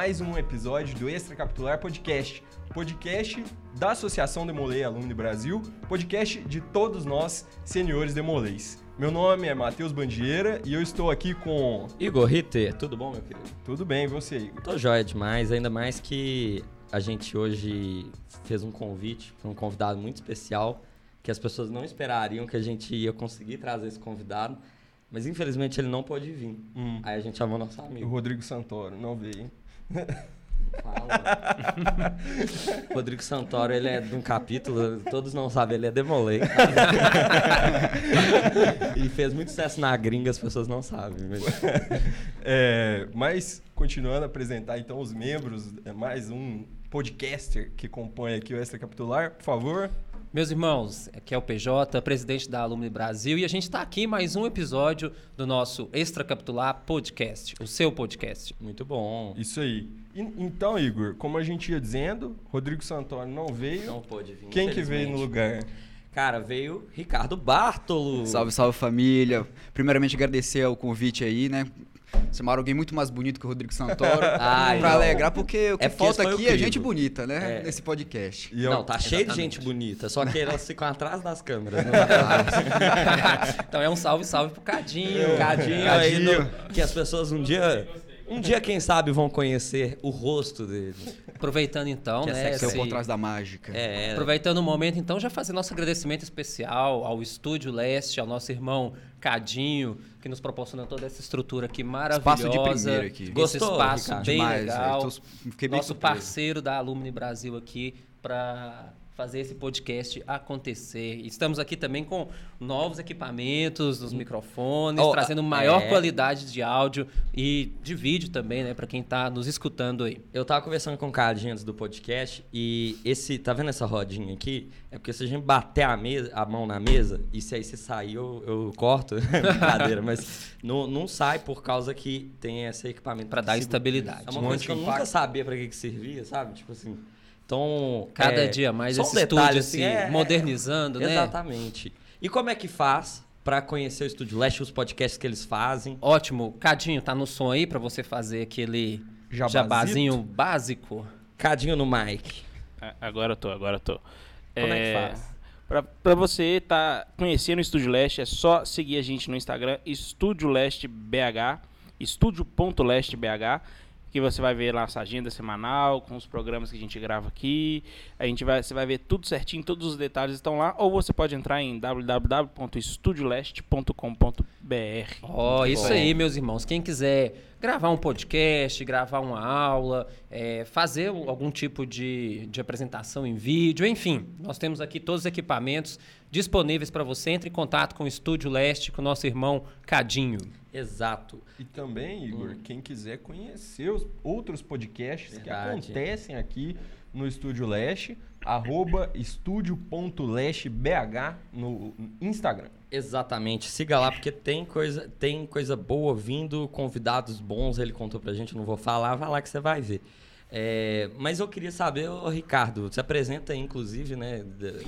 mais um episódio do Extra Capitular Podcast. Podcast da Associação Demolei Alumni Brasil, podcast de todos nós, senhores Demolês. Meu nome é Matheus Bandieira e eu estou aqui com. Igor Ritter, tudo bom, meu querido? Tudo bem, e você, Igor? Tô jóia demais, ainda mais que a gente hoje fez um convite para um convidado muito especial, que as pessoas não esperariam que a gente ia conseguir trazer esse convidado, mas infelizmente ele não pôde vir. Hum. Aí a gente chamou nosso O amigo. Rodrigo Santoro, não veio, hein? Fala. Rodrigo Santoro, ele é de um capítulo, todos não sabem, ele é demolei. e fez muito sucesso na gringa, as pessoas não sabem. Mas... É, mas, continuando a apresentar então os membros, é mais um podcaster que compõe aqui o Extra Capitular, por favor. Meus irmãos, aqui é o PJ, presidente da Alumni Brasil, e a gente está aqui em mais um episódio do nosso Extracapitular Podcast, o seu podcast. Muito bom. Isso aí. E- então, Igor, como a gente ia dizendo, Rodrigo Santoro não veio. Não pôde vir. Quem que veio no lugar? Cara, veio Ricardo Bartolo. Salve, salve família. Primeiramente agradecer o convite aí, né? Chamaram alguém muito mais bonito que o Rodrigo Santoro. Ai, pra não. alegrar, porque o que É falta aqui é gente bonita, né? É. Nesse podcast. E eu- Não, tá cheio de gente bonita, só que elas ficam atrás das câmeras. Pra- então é um salve, salve pro Cadinho. Cadinho, aí no- que as pessoas um dia, um dia quem sabe vão conhecer o rosto dele. Aproveitando então, Que é né? Esse é por trás da mágica. É, é. Aproveitando o momento, então, já fazer nosso agradecimento especial ao Estúdio Leste, ao nosso irmão Cadinho, que nos proporciona toda essa estrutura aqui maravilhosa. Espaço de primeira aqui. Esse Gostou, espaço Ricardo? bem Demais, legal. velho. Tô- nosso surpreso. parceiro da Alumni Brasil aqui para fazer esse podcast acontecer. Estamos aqui também com novos equipamentos, os microfones, Oh, trazendo maior é. qualidade de áudio e de vídeo também, né, para quem tá nos escutando aí. Eu tava conversando com o Cadinho antes do podcast e esse, tá vendo essa rodinha aqui? É porque se a gente bater a, mesa, a mão na mesa e se aí você sair, eu, eu corto. Brincadeira, mas não, não sai por causa que tem esse equipamento Para dar estabilidade. É uma Um coisa que eu anti-impacto. nunca sabia pra que, que servia, sabe? Tipo assim. Então. Cada é, dia mais só um esse detalhe, estúdio assim, se é- modernizando, né? Exatamente. E como é que faz pra conhecer o Estúdio Leste, os podcasts que eles fazem? Ótimo. Cadinho, tá no som aí para você fazer aquele Jabazito? jabazinho básico? Cadinho no mic. Agora eu tô, agora eu tô. Como é que faz? Pra, pra você tá conhecendo o Estúdio Leste, é só seguir a gente no Instagram, Estúdio Leste BH, estúdio.lestebh, que você vai ver lá nossa agenda semanal, com os programas que a gente grava aqui. A gente vai, você vai ver tudo certinho, todos os detalhes estão lá, ou você pode entrar em www.estudioleste.com.br. Ó, isso bom. aí, meus irmãos. Quem quiser gravar um podcast, gravar uma aula, é, fazer algum tipo de, de apresentação em vídeo, enfim, nós temos aqui todos os equipamentos disponíveis para você. Entre em contato com o Estúdio Leste, com o nosso irmão Cadinho. Exato. E também, Igor, quem quiser conhecer os outros podcasts que Verdade. acontecem aqui no Estúdio Leste, arroba estúdio.lestebh no Instagram. Exatamente. Siga lá porque tem coisa, tem coisa boa vindo, convidados bons, ele contou pra gente, não vou falar, vai lá que você vai ver. É, mas eu queria saber, ô, Ricardo, se apresenta aí, inclusive, né? da-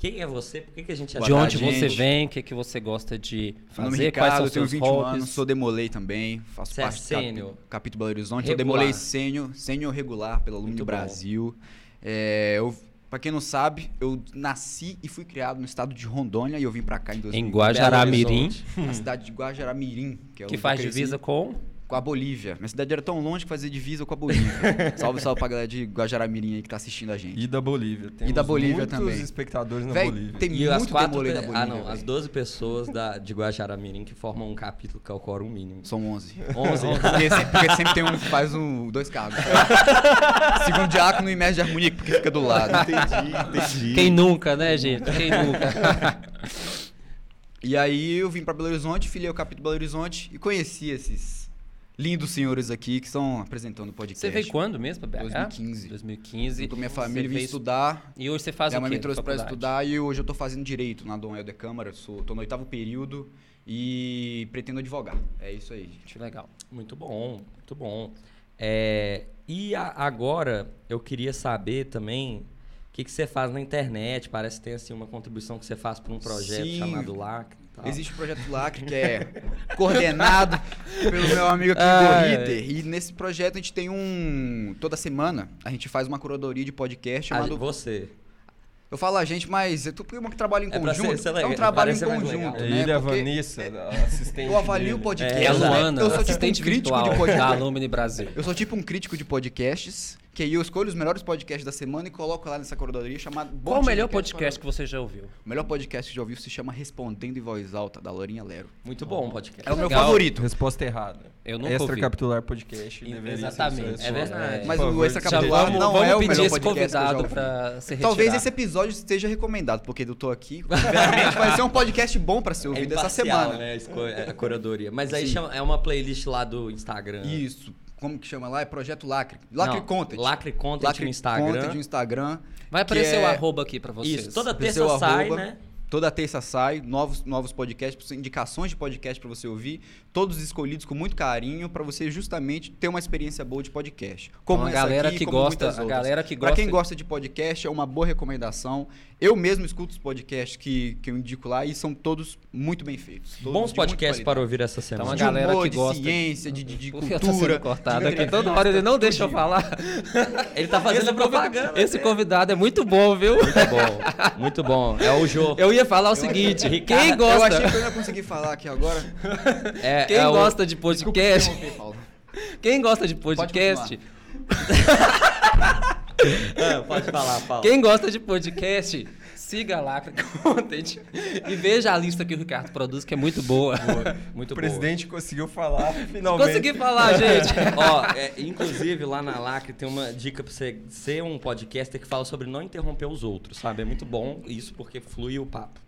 Quem é você? Por que, que a gente Boa de onde tarde, você gente. vem, o que, que você gosta de Meu é fazer, Ricardo, quais são eu tenho seus 21 hobbies. anos, sou demolei também, faço Você é parte do cap- capítulo Belo Horizonte. Regular. Eu demolei sênior, sênior regular pela Alumni Muito bom. Brasil. É, eu, pra quem não sabe, eu nasci e fui criado no estado de Rondônia e eu vim pra cá em 2000. Em Guajará-Mirim, Na cidade de Guajará-Mirim, que é que faz divisa com... com a Bolívia. Minha cidade era tão longe que fazia divisa com a Bolívia. salve, salve pra galera de Guajará-Mirim aí que tá assistindo a gente. E da Bolívia. Temos da Bolívia muitos também. espectadores na Véi, Bolívia. tem E as muito quatro. demolei pe- Bolívia. ah, não, as véi. 12 pessoas da, de Guajará-Mirim que formam um capítulo que é o quórum mínimo. São 11. 11. Porque sempre, porque sempre tem um que faz um, dois cargos. Segundo diácono e mestre de harmonia, porque fica do lado. Entendi, entendi. Quem nunca, né, gente? Quem nunca? E aí eu vim pra Belo Horizonte, filiei o capítulo Belo Horizonte e conheci esses lindos senhores aqui que estão apresentando o podcast. Você veio quando mesmo BH? 2015. 2015. Fui com minha família, vim fez- estudar. E hoje você faz minha o mãe quê? me trouxe faculdade? estudar e hoje eu tô fazendo direito na Dom Helder Câmara. Sou, tô no oitavo período e pretendo advogar. É isso aí, gente. Que legal. Muito bom, muito bom. É, e a- agora eu queria saber também o que, que você faz na internet. Parece que tem assim, uma contribuição que você faz para um projeto Sim. chamado LAC. Tal. Existe o projeto Lacre, que é coordenado pelo meu amigo aqui, Ah. E nesse projeto a gente tem um. Toda semana a gente faz uma curadoria de podcast A chamado. gente- você. Eu falo a gente, mas é tudo que trabalha em É ser- conjunto. ser é um trabalho em conjunto, né? Ele é a Vanessa, a assistente Eu avalio o podcast. É a né? Luana, eu sou tipo um assistente crítico virtual de podcast. da Alumni Brasil. Eu sou tipo um crítico de podcasts, que aí eu escolho os melhores podcasts da semana e coloco lá nessa curadoria chamada Qual o melhor Podcast podcast que você já ouviu? O melhor podcast que já ouviu se chama Respondendo em Voz Alta, da Lorinha Lero. Muito bom o podcast. É o meu legal. favorito. Resposta errada. Eu nunca Extra ouvi. Capitular Podcast. Exatamente, é resposta. verdade. Mas o favor, Extra Já Capitular vamos, não vamos é o pedir melhor esse podcast que eu já convidado pra ser. Talvez esse episódio esteja recomendado, porque eu tô aqui. Obviamente vai ser um podcast bom pra ser É ouvido essa imparcial, semana. né? A, esco- a curadoria. Mas aí chama- é uma playlist lá do Instagram. Isso. Como que chama lá? É Projeto Lacre. Lacre Não, Content. Lacre Content Lacre no Instagram. Content no Instagram. Vai aparecer é- o arroba aqui pra vocês. Isso, toda terça sai, arroba. né? Toda terça sai novos, novos podcasts, indicações de podcast pra você ouvir, todos escolhidos com muito carinho pra você justamente ter uma experiência boa de podcast. Como Então, a galera aqui, que como gosta- a galera que Pra gosta- quem gosta de podcast é uma boa recomendação. Eu mesmo escuto os podcasts que, que eu indico lá e são todos muito bem feitos. Todos Bons de podcasts para ouvir essa semana. Então, a de galera humor, que de gosta- ciência, de, de, de eu tô cultura. cortado de aqui toda hora, ele não deixa eu de- falar. Ele tá fazendo Esse propaganda. esse convidado é muito bom, viu? Muito bom, muito bom. É o Jô. Eu ia falar o seguinte, Ricardo, quem Eu gosta, achei que eu ia conseguir falar aqui agora. É, quem é o- gosta de Desculpa podcast, Paulo. quem gosta de Pode podcast, É, pode falar, Paulo. quem gosta de podcast, siga lá Content e veja a lista que o Ricardo produz, que é muito boa. Muito O presidente conseguiu falar, finalmente. Consegui falar, gente. Ó, é, inclusive lá na Lacre tem uma dica pra você ser um podcaster que fala sobre não interromper os outros, sabe? É muito bom isso porque flui o papo.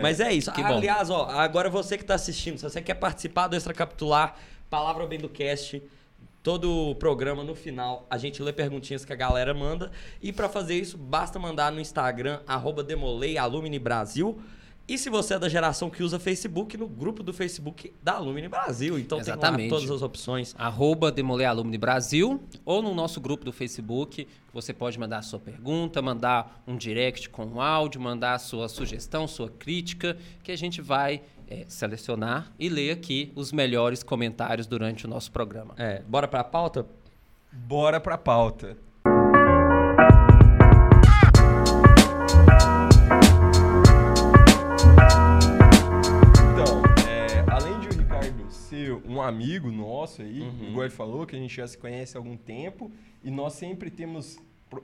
Mas é isso. Que bom. Aliás, ó, agora você que tá assistindo, se você quer participar do Extra Capitular, Palavra Bem do Cast, todo o programa no final, a gente lê perguntinhas que a galera manda. E pra fazer isso, basta mandar no Instagram, arroba Demolei Alumni Brasil. E se você é da geração que usa Facebook, no grupo do Facebook da Alumni Brasil. Então tem Exatamente. lá todas as opções. arroba Alumni Brasil ou no nosso grupo do Facebook, você pode mandar a sua pergunta, mandar um direct com um áudio, mandar a sua sugestão, sua crítica, que a gente vai é, selecionar e ler aqui os melhores comentários durante o nosso programa. É, bora pra pauta? Bora pra pauta. Um amigo nosso aí, Uhum. igual ele falou, que a gente já se conhece há algum tempo, e nós sempre temos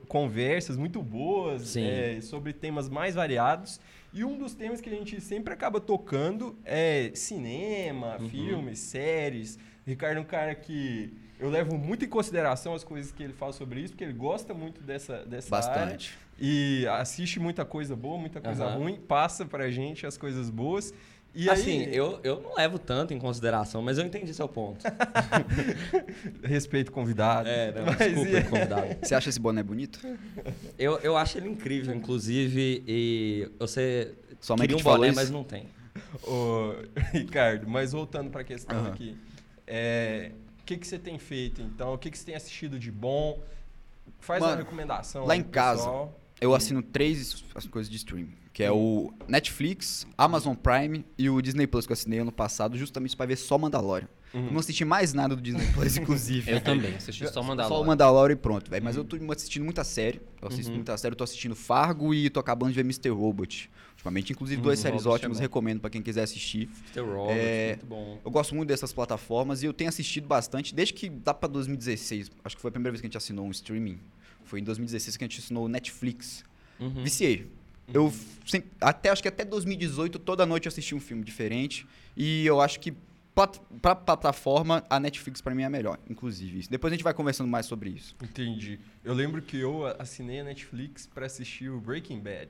conversas muito boas é, sobre temas mais variados. E um dos temas que a gente sempre acaba tocando é cinema, Uhum. filmes, séries. Ricardo é um cara que eu levo muito em consideração as coisas que ele fala sobre isso, porque ele gosta muito dessa, dessa área. Bastante. E assiste muita coisa boa, muita coisa Aham. ruim, passa pra gente as coisas boas. E assim, aí, eu, eu não levo tanto em consideração, mas eu entendi seu ponto. respeito o convidado. É, não, Mas desculpa, e- convidado. Você acha esse boné bonito? Eu, eu acho ele incrível, inclusive, e você Sua queria que um boné, isso? mas não tem. Ô, Ricardo, mas voltando para a questão Aham. aqui. é, O que, que você tem feito, então? O que, que você tem assistido de bom? Faz uma Mano, recomendação lá em casa, pessoal. Eu assino três as coisas de streaming, que é o Netflix, Amazon Prime e o Disney Plus que eu assinei ano passado, justamente pra ver só Mandalorian. Uhum. Não assisti mais nada do Disney Plus, inclusive. Eu também, assisti só Só o Mandalorian. Mandalorian e pronto, velho. Mas eu tô assistindo muita série. Eu assisto Uhum. muita série. Eu tô assistindo Fargo e tô acabando de ver Mr. Robot. Ultimamente, inclusive, duas Uhum, séries Robot é ótimas. bom. recomendo pra quem quiser assistir. Mr. Robert, É, muito bom. Eu gosto muito dessas plataformas e eu tenho assistido bastante, desde que dá pra 2016. Acho que foi a primeira vez que a gente assinou um streaming. Foi em 2016 que a gente assinou o Netflix. Uhum. Viciei. Eu sempre, até acho que até 2018 toda noite eu assisti um filme diferente e eu acho que pra plataforma a Netflix pra mim é a melhor, inclusive. isso. Depois a gente vai conversando mais sobre isso. Entendi. Eu lembro que eu assinei a Netflix para assistir o Breaking Bad.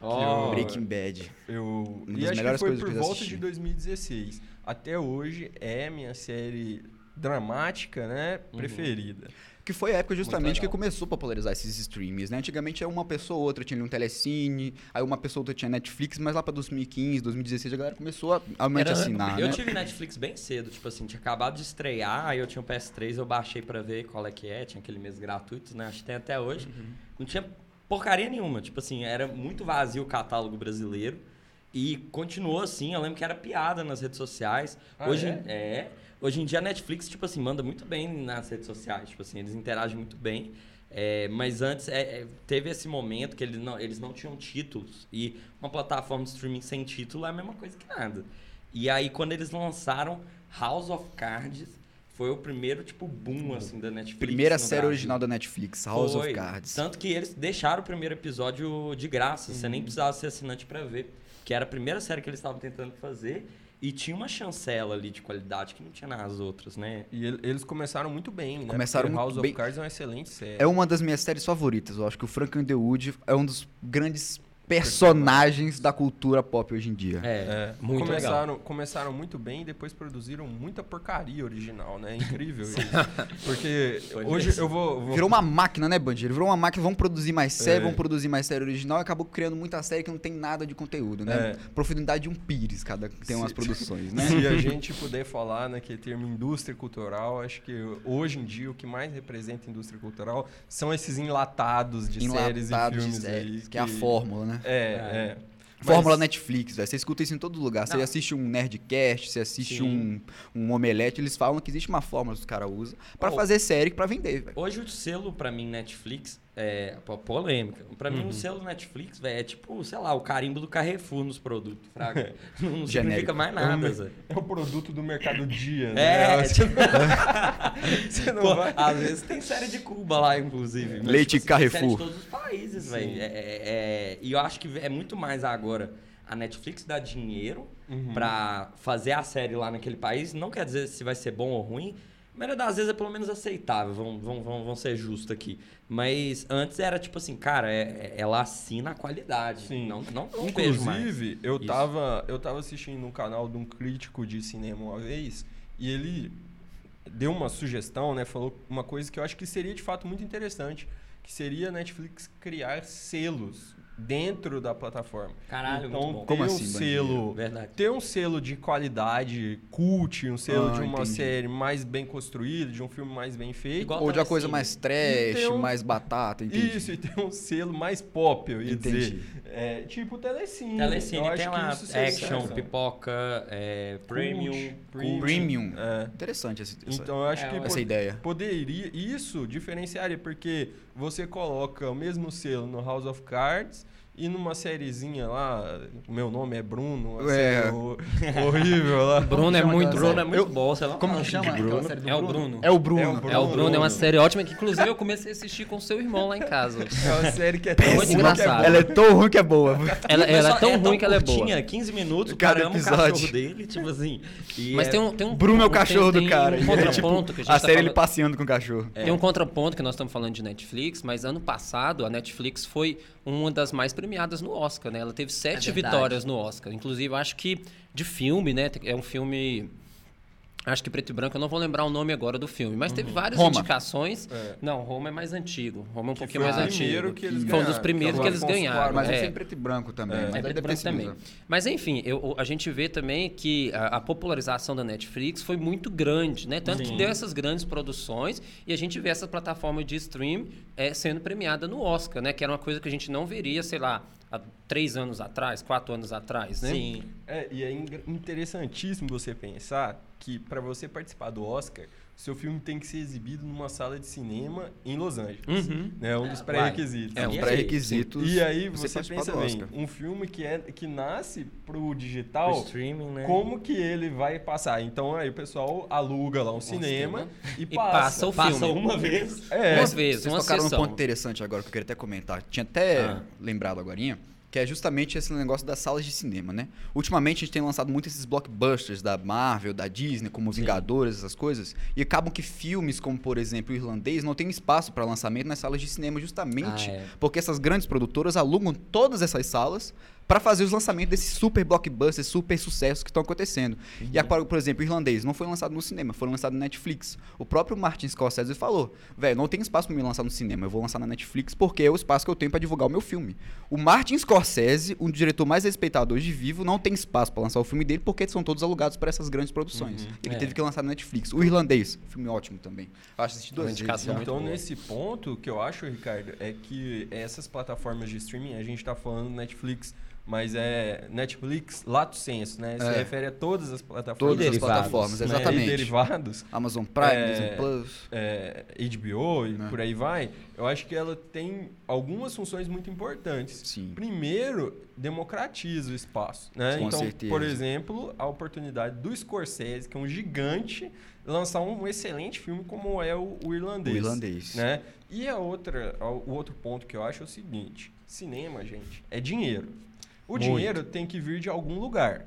Ó, eu- Breaking Bad. Eu Uma e acho melhores que foi por que volta assisti. de 2016. Até hoje é minha série dramática, né, Uhum. preferida. Que foi a época justamente que começou a popularizar esses streams, né? Antigamente era uma pessoa ou outra tinha ali um telecine, aí uma pessoa ou outra tinha Netflix, mas lá pra 2015, 2016 a galera começou a realmente Era- assinar, eu né? tive Netflix bem cedo, tipo assim, tinha acabado de estrear, aí eu tinha o PS3, eu baixei pra ver qual é que é, tinha aquele mês gratuito, né? Acho que tem até hoje. Uhum. Não tinha porcaria nenhuma. Tipo assim, era muito vazio o catálogo brasileiro. E continuou assim, eu lembro que era piada nas redes sociais. Ah, hoje é? é? Hoje em dia a Netflix, tipo assim, manda muito bem nas redes sociais. Tipo assim, eles interagem muito bem. É, mas antes é, é, teve esse momento que eles não, eles não tinham títulos. E uma plataforma de streaming sem título é a mesma coisa que nada. E aí, quando eles lançaram House of Cards, foi o primeiro, tipo, boom, assim, da Netflix. Primeira série Brasil. original da Netflix, House Foi. of Cards. Tanto que eles deixaram o primeiro episódio de graça. Você Uhum. nem precisava ser assinante pra ver. Que era a primeira série que eles estavam tentando fazer. E tinha uma chancela ali de qualidade que não tinha nas outras, né? E ele- eles começaram muito bem, né? Começaram Porque muito House bem. of Cards é uma excelente série. É uma das minhas séries favoritas. Eu acho que o Frank Underwood é um dos grandes personagens da cultura pop hoje em dia. É, É, Muito começaram, começaram muito bem e depois produziram muita porcaria original, né? É incrível isso. Porque Pode hoje mesmo. eu vou. vou- Virou uma máquina, né, Bandido? Virou uma máquina, vamos produzir mais série, É. vamos produzir mais série original e acabou criando muita série que não tem nada de conteúdo, né? É. Profundidade de um pires, cada tem umas Se- produções, né? Se a gente puder falar naquele termo indústria cultural, acho que hoje em dia o que mais representa indústria cultural são esses enlatados de séries e Enlatados filmes de séries, aí. que é a fórmula, né? É, é. Fórmula Mas- Netflix, velho. Você escuta isso em todo lugar. Você assiste um Nerdcast, você assiste Sim. um, um Omelete, eles falam que existe uma fórmula que os caras usam pra Oh. fazer série pra vender, velho. Hoje o selo pra mim Netflix é polêmica. Pra mim o selo Netflix, velho, é tipo, sei lá, o carimbo do Carrefour nos produtos, fraga. Não significa Genérico. mais É um, nada, Zé. é o produto do mercado dia, né? É, Você- tipo, Você não pô, vai. às vezes tem série de Cuba lá, inclusive. Mas, Leite tipo, assim, tem série Carrefour. de todos os países, velho. É, é- é- e eu acho que é muito mais agora. A Netflix dá dinheiro Uhum. pra fazer a série lá naquele país. Não quer dizer se vai ser bom ou ruim. A maioria das vezes é pelo menos aceitável, vamos, vamos, vamos, vamos ser justos aqui. Mas antes era tipo assim, cara, é- é- ela assina a qualidade. Sim. Não, não, não. Inclusive, eu Isso. tava, eu tava assistindo um canal de um crítico de cinema uma vez e ele deu uma sugestão, né? Falou uma coisa que eu acho que seria de fato muito interessante, que seria a Netflix criar selos dentro da plataforma. Caralho, então, muito bom. ter Como um assim, selo, Verdade. ter um selo de qualidade cult, um selo Ah, de uma entendi. série mais bem construída, de um filme mais bem feito. Igual Ou de uma coisa mais trash, um- mais batata, entendi. Isso, e ter um selo mais pop, eu ia Entendi. dizer. É, tipo Telecine. Telecine tem lá action, pipoca, é, premium. Cult, cult. Premium. É. Interessante essa, essa, Então eu acho É, que essa ideia. poderia. Isso diferenciaria, porque você coloca o mesmo selo no House of Cards e numa sériezinha lá, meu nome é Bruno, uma É. horrível lá. Bruno é muito. Bruno é muito bom, sei lá. Como que fala chama aquela Bruno. série do É o Bruno. É o Bruno. É o Bruno. É o Bruno, é uma série ótima que inclusive eu comecei a assistir com seu irmão lá em casa. É uma série que é tão Muito é engraçado. boa. Ela é tão ruim que é boa. Ela, é tão ruim que ela é boa. curtinha, 15 minutos, o Cada cara ama o episódio. cachorro dele, tipo assim. e Mas é- tem um, tem um Bruno é o cachorro tem do cara. Um é, contraponto tipo, que a gente a tá série ele passeando com o cachorro. Tem um contraponto que nós estamos falando de Netflix, mas ano passado a Netflix foi uma das mais premiadas no Oscar, né? Ela teve sete É vitórias no Oscar. Inclusive, acho que de filme, né? É um filme. Acho que preto e branco, eu não vou lembrar o nome agora do filme, mas teve várias Roma. indicações. É. Não, Roma é mais antigo. Roma é um Que pouquinho foi mais antigo. que eles Foi um ganharam, dos primeiros que que é eles ganharam. Mas é. é em preto e branco também. É. Mas É aí preto e branco também. Mas enfim, eu- a gente vê também que a, a popularização da Netflix foi muito grande, né? Tanto que Sim. deu essas grandes produções e a gente vê essa plataforma de stream é, sendo premiada no Oscar, né? Que era uma coisa que a gente não veria, sei lá, há três anos atrás, quatro anos atrás, né? Sim. É, e é interessantíssimo você pensar que para você participar do Oscar, seu filme tem que ser exibido numa sala de cinema em Los Angeles. Uhum. É um dos É, pré-requisitos. É, E um aí? pré-requisitos. E aí você você, pensa bem, um filme que, é, que nasce pro O digital, streaming, né? como que ele vai passar? Então aí o pessoal aluga lá um cinema e, E passa. passa o Passa filme. uma vez. É, Umas vezes, Vocês uma tocaram num sessão. ponto interessante agora que eu queria até comentar. Tinha até Ah. lembrado agora, que é justamente esse negócio das salas de cinema, né? Ultimamente a gente tem lançado muito esses blockbusters da Marvel, da Disney, como Vingadores, essas coisas, e acabam que filmes como, por exemplo, o Irlandês não tem espaço para lançamento nas salas de cinema justamente Ah, é. porque essas grandes produtoras alugam todas essas salas pra fazer os lançamentos desses super blockbusters, super sucessos que estão acontecendo. E agora, por exemplo, o Irlandês não foi lançado no cinema, foi lançado no Netflix. O próprio Martin Scorsese falou: velho, não tem espaço pra me lançar no cinema, eu vou lançar na Netflix porque é o espaço que eu tenho pra divulgar o meu filme. O Martin Scorsese, um diretor mais respeitado hoje vivo, não tem espaço pra lançar o filme dele porque são todos alugados para essas grandes produções. Ele É. teve que lançar na Netflix. O Irlandês, filme ótimo também. Eu acho que assisti duas Uma vezes. Então, boa. nesse ponto, o que eu acho, Ricardo, é que essas plataformas de streaming, a gente tá falando Netflix, mas é Netflix lato senso, né? Se É. refere a todas as plataformas. Todas as plataformas, né? exatamente. E derivados. Amazon Prime, É, Disney Plus. é, HBO e Né. por aí vai, eu acho que ela tem algumas funções muito importantes. Sim. Primeiro, democratiza o espaço. Né? Com então, certeza. por exemplo, a oportunidade do Scorsese, que é um gigante, lançar um excelente filme como é o, o Irlandês. O Irlandês. Né? E a outra, o outro ponto que eu acho é o seguinte: cinema, gente, é dinheiro. O Muito. dinheiro tem que vir de algum lugar.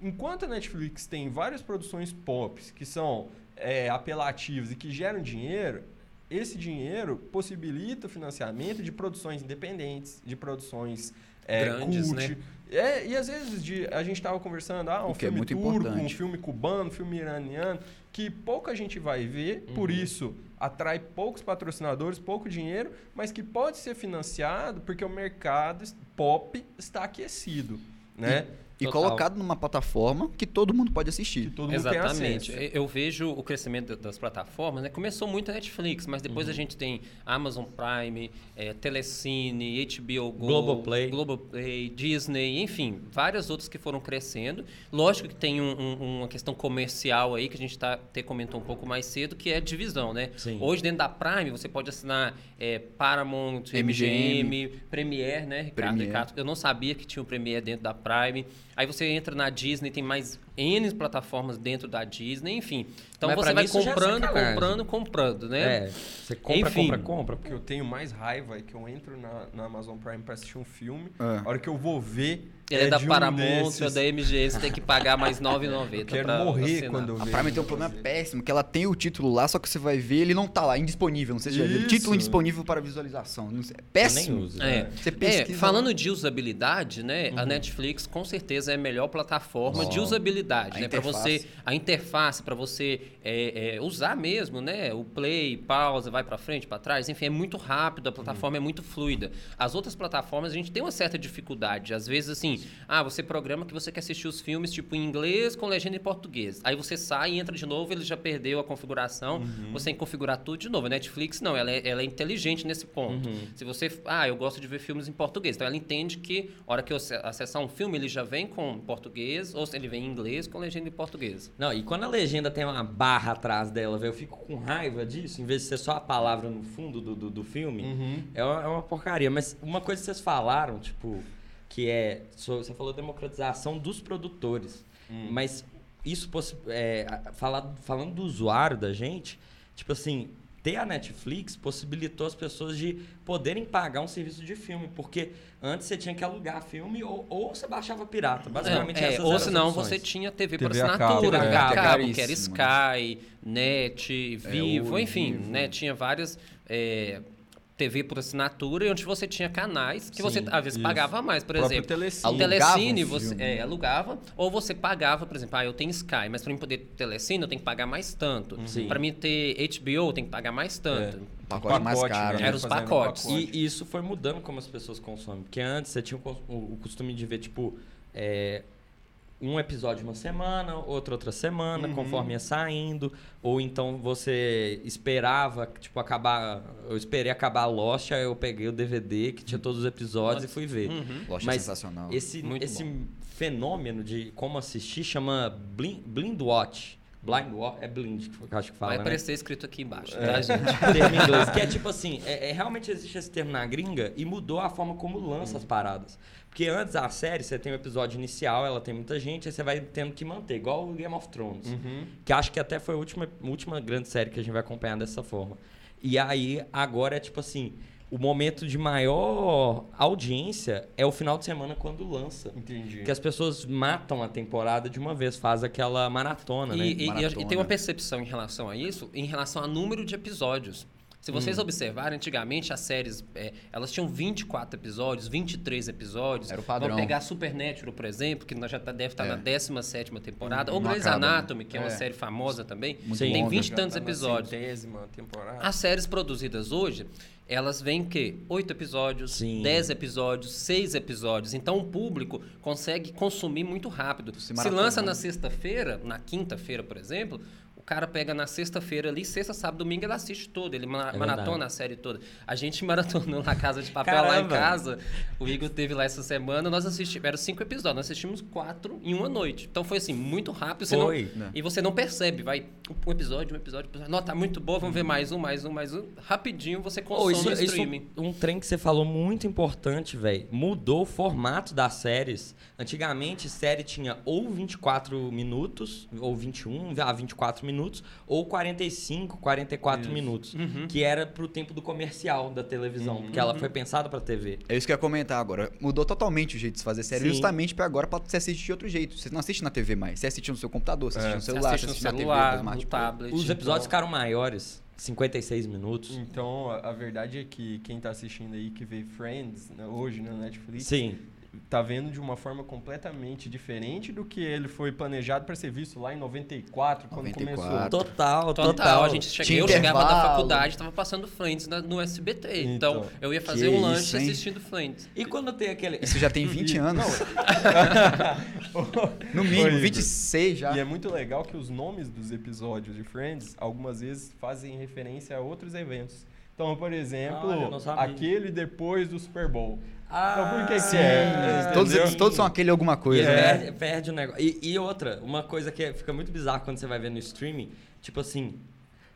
Enquanto a Netflix tem várias produções pop que são é, apelativas e que geram dinheiro, esse dinheiro possibilita o financiamento de produções independentes, de produções é, Grandes, cult. né? É, e às vezes de, a gente estava conversando, ah, um é filme muito turco, um importante. filme cubano, um filme iraniano, que pouca gente vai ver, por isso atrai poucos patrocinadores, pouco dinheiro, mas que pode ser financiado porque o mercado pop está aquecido, né? E Total. colocado numa plataforma que todo mundo pode Que assistir. todo mundo Exatamente. Eu vejo o crescimento das plataformas, né? Começou muito a Netflix, mas depois Uhum. a gente tem Amazon Prime, eh, Telecine, HBO Go, Globoplay. Globoplay, Disney, enfim, várias outras que foram crescendo. Lógico que tem um- um- uma questão comercial aí que a gente tá, até comentou um pouco mais cedo, que é a divisão, né? Sim. Hoje dentro da Prime você pode assinar eh, Paramount, MGM, Premiere, né, Ricardo? Premiere. Ricardo, Eu não sabia que tinha o Premiere dentro da Prime. Aí você entra na Disney, tem mais N plataformas dentro da Disney, enfim. Então Mas você vai mim é comprando, comprando, comprando, né? É, você compra, Enfim. compra, compra. Porque eu tenho mais raiva é que eu entro na, na Amazon Prime para assistir um filme, É. a hora que eu vou ver. Ele é, da de um Paramount ou é da MGM, você tem que pagar mais R$ 9,90 Eu quero pra morrer assinar. quando eu A vejo. Prime tem um problema péssimo, que ela tem o título lá, só que você vai ver, ele não tá lá, indisponível. Não sei se já viu. Título indisponível para visualização. É péssimo. Eu nem uso. É. Você É, pesquisa falando de usabilidade, né? A Netflix com certeza é a melhor plataforma de Ó, usabilidade, a né? Para você a interface para você é, é, usar mesmo, né? O play, pausa, vai para frente, para trás, enfim, é muito rápido, a plataforma é muito fluida. As outras plataformas a gente tem uma certa dificuldade, às vezes assim, ah, você programa que você quer assistir os filmes tipo em inglês com legenda em português. Aí você sai e entra de novo, ele já perdeu a configuração, você tem que configurar tudo de novo. A Netflix não, ela é, ela é inteligente nesse ponto. Se você, ah, eu gosto de ver filmes em português, então ela entende que a hora que eu ace- acessar um filme, ele já vem com português ou se ele vem em inglês com legenda em português. Não, e quando a legenda tem uma barra atrás dela, velho, eu fico com raiva disso, em vez de ser só a palavra no fundo do, do, do filme, Uhum. é, uma, é uma porcaria. Mas uma coisa que vocês falaram, tipo, que é. Você falou democratização dos produtores. Mas isso, é, falar- falando do usuário da gente, tipo assim. Ter a Netflix possibilitou as pessoas de poderem pagar um serviço de filme, porque antes você tinha que alugar filme ou, ou você baixava pirata. Basicamente, É, essas ou senão opções. você tinha TV, por TV cabo, assinatura, né? TV a Que é cabo, que era Sky, Net, Vivo, Oi, enfim, Vivo. né? Tinha várias é, TV por assinatura e onde você tinha canais que Sim, você às vezes isso. pagava mais, por Próprio exemplo. Telecine. O Telecine um você é, alugava, ou você pagava, por exemplo, ah, eu tenho Sky, mas para mim poder ter Telecine eu tenho que pagar mais tanto. Sim. Para mim ter HBO eu tenho que pagar mais tanto. O pacote mais caro. né? Era os pacotes. pacote. E isso foi mudando como as pessoas consomem. Porque antes você tinha o, o- o costume de ver, tipo, é, um episódio uma semana, outro outra semana, Uhum. conforme ia saindo. Ou então você esperava, tipo, acabar. Eu esperei acabar Lost, aí eu peguei o DVD que tinha todos os episódios e fui ver. Uhum. Lost é Mas sensacional. Esse, Muito esse fenômeno de como assistir chama Blind, blind Watch. Blind Watch é blind, que eu acho que fala, Vai né? aparecer escrito aqui embaixo, É. tá, gente? termo em inglês. Que é tipo assim, é, é- realmente existe esse termo na gringa e mudou a forma como lança as paradas. Porque antes a série, você tem o episódio inicial, ela tem muita gente, aí você vai tendo que manter, igual o Game of Thrones. Uhum. Que acho que até foi a última, última grande série que a gente vai acompanhar dessa forma. E aí, agora é tipo assim, o momento de maior audiência é o final de semana quando lança. Entendi. Porque as pessoas matam a temporada de uma vez, faz aquela maratona, né? E, e- e a- e Maratona. tem uma percepção em relação a isso, em relação ao número de episódios. Se vocês observarem, antigamente as séries, é, elas tinham 24 episódios, 23 episódios. Era o padrão. Vamos pegar Supernatural, por exemplo, que já tá- deve estar É. na 17ª temporada. Ou Não Grey's acaba, né? Anatomy, que é uma É. série famosa também. Muito tem longa. 20 e tantos tá episódios. centésima temporada. As séries produzidas hoje, elas vêm que oito episódios, Sim. 10 episódios, seis episódios. Então o público consegue consumir muito rápido. Se Se, lança na sexta-feira, na quinta-feira, por exemplo, o cara pega na sexta-feira ali, sexta, sábado, domingo, ele assiste todo, ele ma- É maratona verdade. a série toda. A gente maratonou na Casa de Papel lá em Caramba. casa. O Igor teve lá essa semana, nós assistimos, eram cinco episódios, nós assistimos quatro em uma noite. Então foi assim, muito rápido. Você Foi. Não, e você não percebe, vai um episódio, um episódio, um episódio. Não, tá muito boa, vamos ver mais um, mais um, mais um. Rapidinho você consome isso, o isso streaming. um trem que você falou muito importante, velho. Mudou o formato das séries. Antigamente, série tinha ou 24 minutos, ou 21 a 24 minutos, ou 45, 44 Isso. minutos. Uhum. Que era pro tempo do comercial da televisão, porque ela foi pensada pra TV. É isso que eu ia comentar agora. Mudou totalmente o jeito de se fazer série, Sim. justamente pra agora pra você assistir de outro jeito. Você não assiste na TV mais. Você assiste no seu computador, você assiste É. no Você celular, assiste você no assiste na TV, celular, no no smartphone. tablet. Os episódios então- ficaram maiores, 56 minutos. Então, a, a verdade é que quem tá assistindo aí, que vê Friends né, hoje na Netflix, Sim. Tá vendo de uma forma completamente diferente do que ele foi planejado para ser visto lá em 94, quando 94. começou. Total, Total, total. a gente chega, Tinha eu chegava da faculdade, tava passando Friends na- no SBT. Então, Então, eu ia fazer um lanche isso, hein? assistindo Friends. E quando tem aquele. Isso já tem 20 E- anos. No mínimo, Igor, 26 já. E é muito legal que os nomes dos episódios de Friends, algumas vezes, fazem referência a outros eventos. Então, por exemplo, sabia. aquele depois do Super Bowl. Ah, Então, por que que sim. é? Todos, eles- todos são aquele alguma coisa. ele né? perde, perde o negócio. E, e outra, uma coisa que fica muito bizarra quando você vai ver no streaming, tipo assim,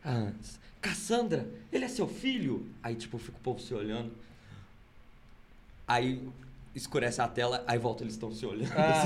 ah, Cassandra, ele é seu filho? Aí, tipo, fica o povo se olhando. Aí escurece a tela, aí volta, eles estão se olhando. Ah.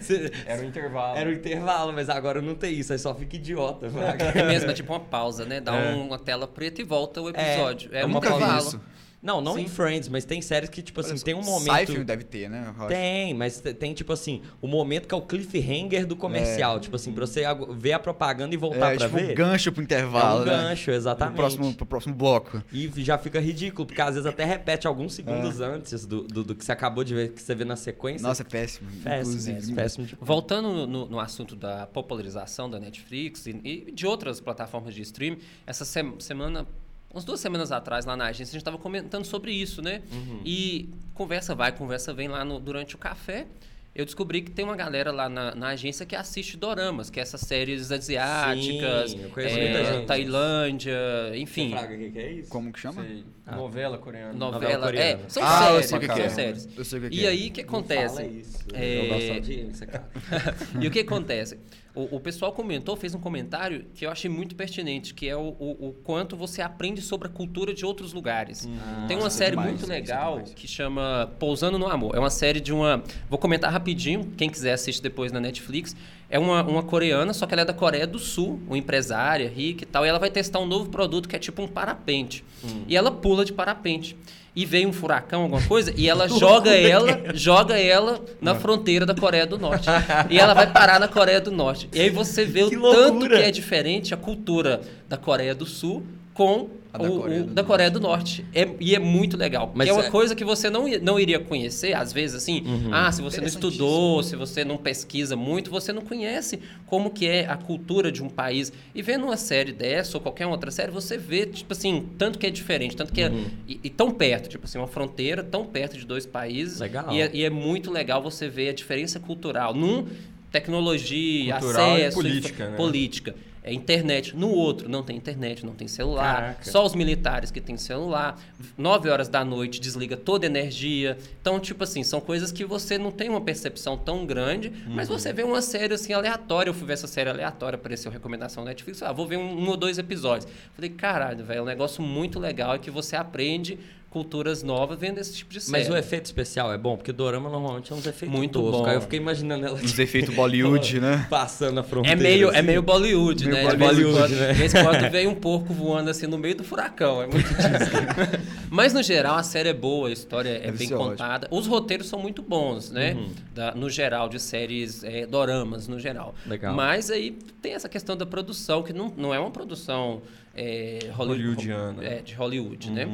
assim. Era o intervalo. Era o intervalo, mas agora não tem isso, aí só fica idiota. É mesmo, é tipo uma pausa, né? Dá É. uma tela preta e volta o episódio. É, eu um nunca vi intervalo. isso. Não, não Sim. em Friends, mas tem séries que, tipo assim, tem um momento. Seinfeld deve ter, né? Tem, mas te- tem, tipo assim, o momento que é o cliffhanger do comercial. Tipo assim, pra você ver a propaganda e voltar É, pra tipo ver. um gancho pro intervalo. é um né? gancho, exatamente. Pro próximo, pro próximo bloco. E já fica ridículo, porque às vezes até repete alguns segundos antes do, do, do que você acabou de ver, que você vê na sequência. Nossa, é péssimo. péssimo, inclusive. péssimo, péssimo. Voltando no, no assunto da popularização da Netflix e, e de outras plataformas de streaming, essa sem- semana, umas duas semanas atrás, lá na agência, a gente estava comentando sobre isso, né? E conversa vai, conversa vem lá no- durante o café. Eu descobri que tem uma galera lá na, na agência que assiste doramas, que é essas séries asiáticas, Sim, eu conheço é. Tailândia, enfim. Fraga, o que, que é isso? Como que chama? Sei, Ah. Novela coreana. Novela, coreana. é, são ah, eu séries, sei o que, que são é. séries. Eu sei o que, que E é. aí, o que acontece? Não fala isso. É, Eu gosto audiência, cara. e o que acontece? O, o pessoal comentou, fez um comentário que eu achei muito pertinente, que é o, o- o quanto você aprende sobre a cultura de outros lugares. Tem uma é série demais, muito é legal demais. que chama Pousando no Amor. É uma série de uma. Vou comentar rapidinho, quem quiser assistir depois na Netflix. É uma, uma coreana, só que ela é da Coreia do Sul, uma empresária rica e tal. E ela vai testar um novo produto que é tipo um parapente. E ela pula de parapente. E veio um furacão, alguma coisa, e ela joga ela, joga ela na fronteira da Coreia do Norte. E ela vai parar na Coreia do Norte. E aí você vê o Que tanto loucura! que é diferente a cultura da Coreia do Sul com A da o, Coreia o do da Coreia do Norte. É- e é muito legal. Mas que é uma é- coisa que você não, não iria conhecer, às vezes, assim. Uhum. Ah, se você não estudou, se você não pesquisa muito, você não conhece como que é a cultura de um país. E vendo uma série dessa ou qualquer outra série, você vê, tipo assim, tanto que é diferente, tanto que Uhum. é... E, e tão perto, tipo assim, uma fronteira tão perto de dois países. Legal. E é, e é muito legal você ver a diferença cultural. Num, tecnologia, Cultural e acesso... política, infra- né? política. É internet. No outro, não tem internet, não tem celular. Caraca. Só os militares que têm celular. 9 horas da noite desliga toda a energia. Então, tipo assim, são coisas que você não tem uma percepção tão grande, mas Uhum. você vê uma série assim aleatória. Eu fui ver essa série aleatória, apareceu recomendação na Netflix. Ah, vou ver um, um ou dois episódios. Falei, caralho, velho, é um negócio muito legal e que você aprende culturas novas vendo esse tipo de série. Mas o efeito especial é bom, porque dorama normalmente é uns efeitos Muito toscos. bom. Aí eu fiquei imaginando ela Uns efeitos Bollywood, né? passando a É fronteira. meio, é assim. meio Bollywood, Meio né? De vez em Bollywood, quando- né? Quando vem um porco voando assim no meio do furacão. É muito disso. Mas no geral a série é boa, a história é Deve bem ser ótimo. contada. Os roteiros são muito bons, né? Uhum. Da- no geral, de séries é, doramas, no geral. Legal. Mas aí tem essa questão da produção, que não, não é uma produção é, Holly- Hollywoodiana. É, de Hollywood, né?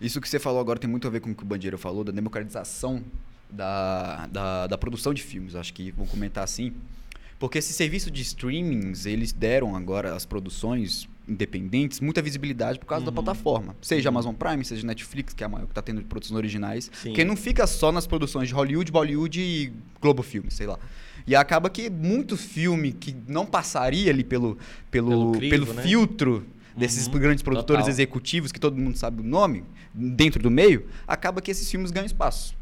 Uhum. Isso que você falou agora tem muito a ver com o que o Bandeira falou, da democratização da, da, da produção de filmes. Acho que vou comentar assim. Porque esse serviço de streamings, eles deram agora às produções independentes muita visibilidade por causa da plataforma. Seja Amazon Prime, seja Netflix, que é a maior que está tendo de produções originais. Sim. Porque não fica só nas produções de Hollywood, Bollywood e Globo Filmes, sei lá. E acaba que muito filme que não passaria ali pelo, pelo, Pelo pelo, crivo, né? filtro desses Uhum. grandes produtores Total. executivos, que todo mundo sabe o nome, dentro do meio, acaba que esses filmes ganham espaço.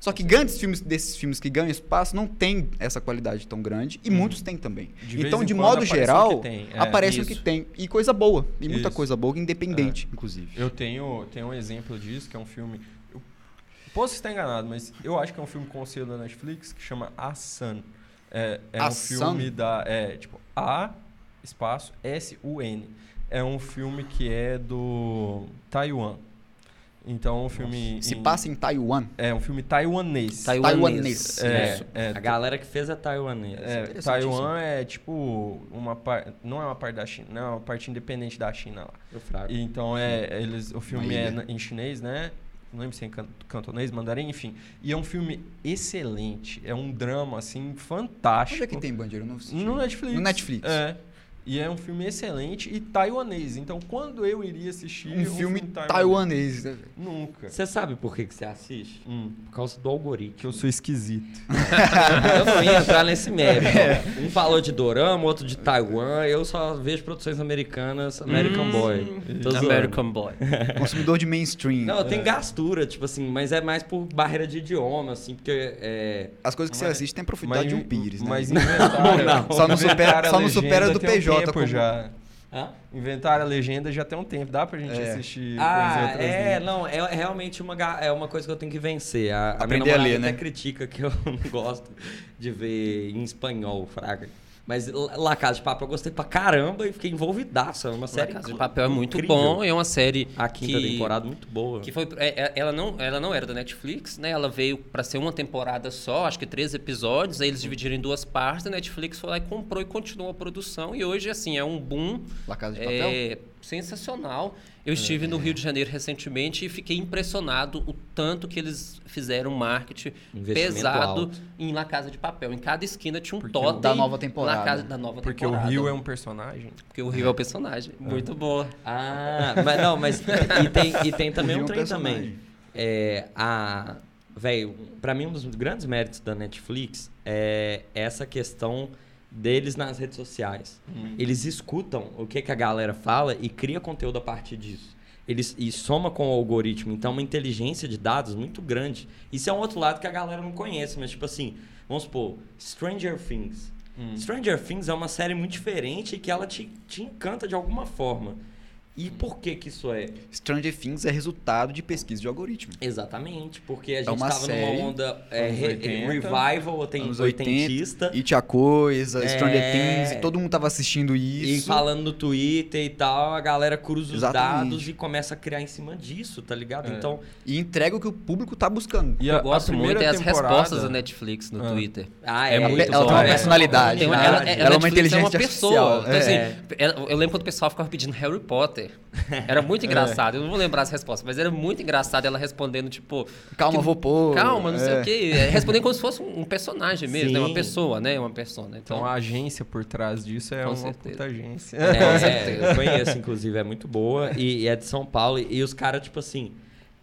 Só que grandes filmes desses filmes que ganham espaço não tem essa qualidade tão grande e muitos têm também. De então, de modo aparece o geral, que tem, é, aparece o que tem. E coisa boa. E muita Isso. coisa boa, independente, inclusive. Eu tenho, tenho um exemplo disso, que é um filme. Eu posso estar enganado, mas eu acho que é um filme com o selo da Netflix que chama A Sun. É, é A um filme Sun? da. É, tipo, A espaço S-U-N. É um filme que é do Taiwan. Então, um filme. Se em- passa em Taiwan. É um filme taiwanês. Taiwanês. É, Isso. é, A galera que fez é taiwanesa. é. Taiwan é tipo uma par... não é uma parte da China, não é uma parte independente da China lá. Eu fraco. E Então é eles o filme é em chinês, né? Não lembro se é em can- cantonês, mandarim, enfim. E é um filme excelente, é um drama assim fantástico. Onde é que tem Bandeira? Não. No Netflix. No Netflix. É. E é um filme excelente e taiwanês. Então, quando eu iria assistir Um filme taiwanês. né? Nunca. Você sabe por que, que você assiste? Hum, Por causa do algoritmo. que eu sou esquisito. Eu não ia entrar nesse mérito. ó. Um falou de Dorama, outro de Taiwan. Eu só vejo produções americanas, American Boy. Tô zoando. American Boy. Consumidor de mainstream. Não, tem gastura, tipo assim, mas é mais por barreira de idioma, assim, porque é. As coisas que você Mas- assiste tem profundidade de um pires, né? Mas inventaram, Não, Só não supera- inventaram a só não supera do PJ tempo como- já. Hã? Inventaram a legenda já tem um tempo. Dá pra gente É. assistir Ah, é, línguas. não, é realmente uma, é uma coisa que eu tenho que vencer. A, a minha Aprender a ler, até né? critica que eu não gosto de ver em espanhol, fraga. Mas La La Casa de Papel eu gostei pra caramba e fiquei envolvidaço. É uma La série Casa de Papel é muito incrível. bom, é uma série A quinta que, temporada muito boa. que foi é, é, ela não ela não era da Netflix, né? Ela veio pra ser uma temporada só, acho que três episódios, aí eles dividiram em duas partes, a Netflix foi lá e comprou e continuou a produção e hoje assim é um boom La Casa de Papel? é, sensacional. Eu estive no Rio de Janeiro recentemente e fiquei impressionado o tanto que eles fizeram marketing pesado alto. em La Casa de Papel. Em cada esquina tinha um Porque totem Da nova temporada. La Casa da nova Porque o temporada. Rio é um personagem. Porque o Rio é o personagem. Muito boa. Ah, mas não, mas. E tem, e tem também O um é um trem também. É, a. Velho, pra mim, um dos grandes méritos da Netflix é essa questão deles nas redes sociais. Eles escutam o que, que a galera fala e cria conteúdo a partir disso. Eles, e soma com o algoritmo. Então, uma inteligência de dados muito grande. Isso é um outro lado que a galera não conhece, mas, tipo assim, vamos supor, Stranger Things. Stranger Things é uma série muito diferente e que ela te, te encanta de alguma forma. E por que que isso é? Stranger Things é resultado de pesquisa de algoritmo. Exatamente, porque a gente uma estava numa onda é, re- 80, revival oiten- Anos oitentista 80, It a Coisa, Stranger É. Things, e todo mundo tava assistindo e isso. falando no Twitter e tal, a galera cruza os Exatamente. dados e começa a criar em cima disso, tá ligado? É. Então, E entrega o que o público tá buscando. E eu gosto muito é as temporada- respostas da Netflix no Ah. Twitter. ah, É é, muito ela bom, tem uma é. personalidade, Tem uma- ela, Ela a é uma inteligência uma pessoa. artificial, Então, é. assim, ela- eu lembro quando o pessoal ficava pedindo Harry Potter. Era muito engraçado. Eu não vou lembrar as respostas, mas era muito engraçado ela respondendo, tipo. Calma, que- vou pôr. Calma, não sei é. o quê. É, Respondendo como se fosse um personagem mesmo, né? Uma pessoa, né? Uma persona. Então Então, a agência por trás disso é Com uma certeza. puta agência. É, certeza. eu conheço, inclusive, é muito boa. E, e é de São Paulo. E, e os caras, tipo assim,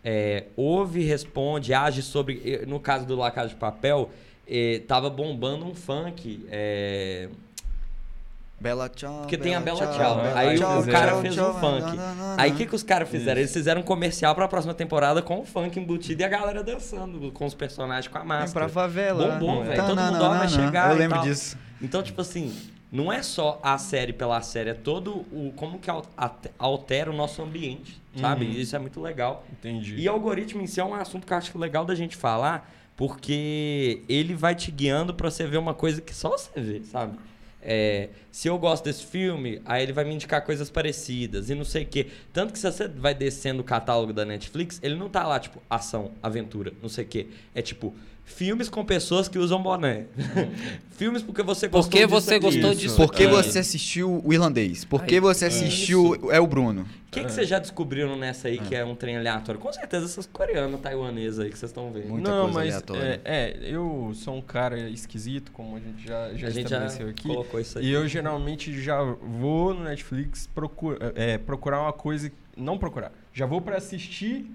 é, ouve, responde, age sobre. No caso do La Casa de Papel, eh, tava bombando um funk. é, Bela tchau. Porque tem a Bela Tchau, Tchau. Bela Aí Tchau, o cara tchau, fez tchau, um funk. nananana. Aí o que, que os caras fizeram? Eles fizeram um comercial pra próxima temporada com o funk embutido e a galera dançando com os personagens com a Vem pra máscara. favela. Bombom, velho. Todo mundo ó, vai chegar Eu e lembro tal. disso. Então, tipo assim, não é só a série pela série, é todo o. como que altera o nosso ambiente, sabe? Uhum. Isso é muito legal. Entendi. E algoritmo em si é um assunto que eu acho legal da gente falar, porque ele vai te guiando pra você ver uma coisa que só você vê, sabe? É, se eu gosto desse filme, aí ele vai me indicar coisas parecidas e não sei o quê. Tanto que se você vai descendo o catálogo da Netflix, ele não tá lá, tipo, ação, aventura, não sei o quê. É tipo, filmes com pessoas que usam boné. filmes porque você gostou Porque disso você gostou Isso. disso Por que aqui. você assistiu o irlandês? Por que Aí, você assistiu é o Bruno? O que, que vocês já descobriram nessa aí que é um trem aleatório? Com certeza essas coreanas, taiwanesas aí que vocês estão vendo. Muita não, coisa mas aleatória. é, é, eu sou um cara esquisito, como a gente já, já a gente já estabeleceu aqui. colocou isso aí. E eu geralmente já vou no Netflix procura, é, procurar uma coisa. Não procurar. Já vou pra assistir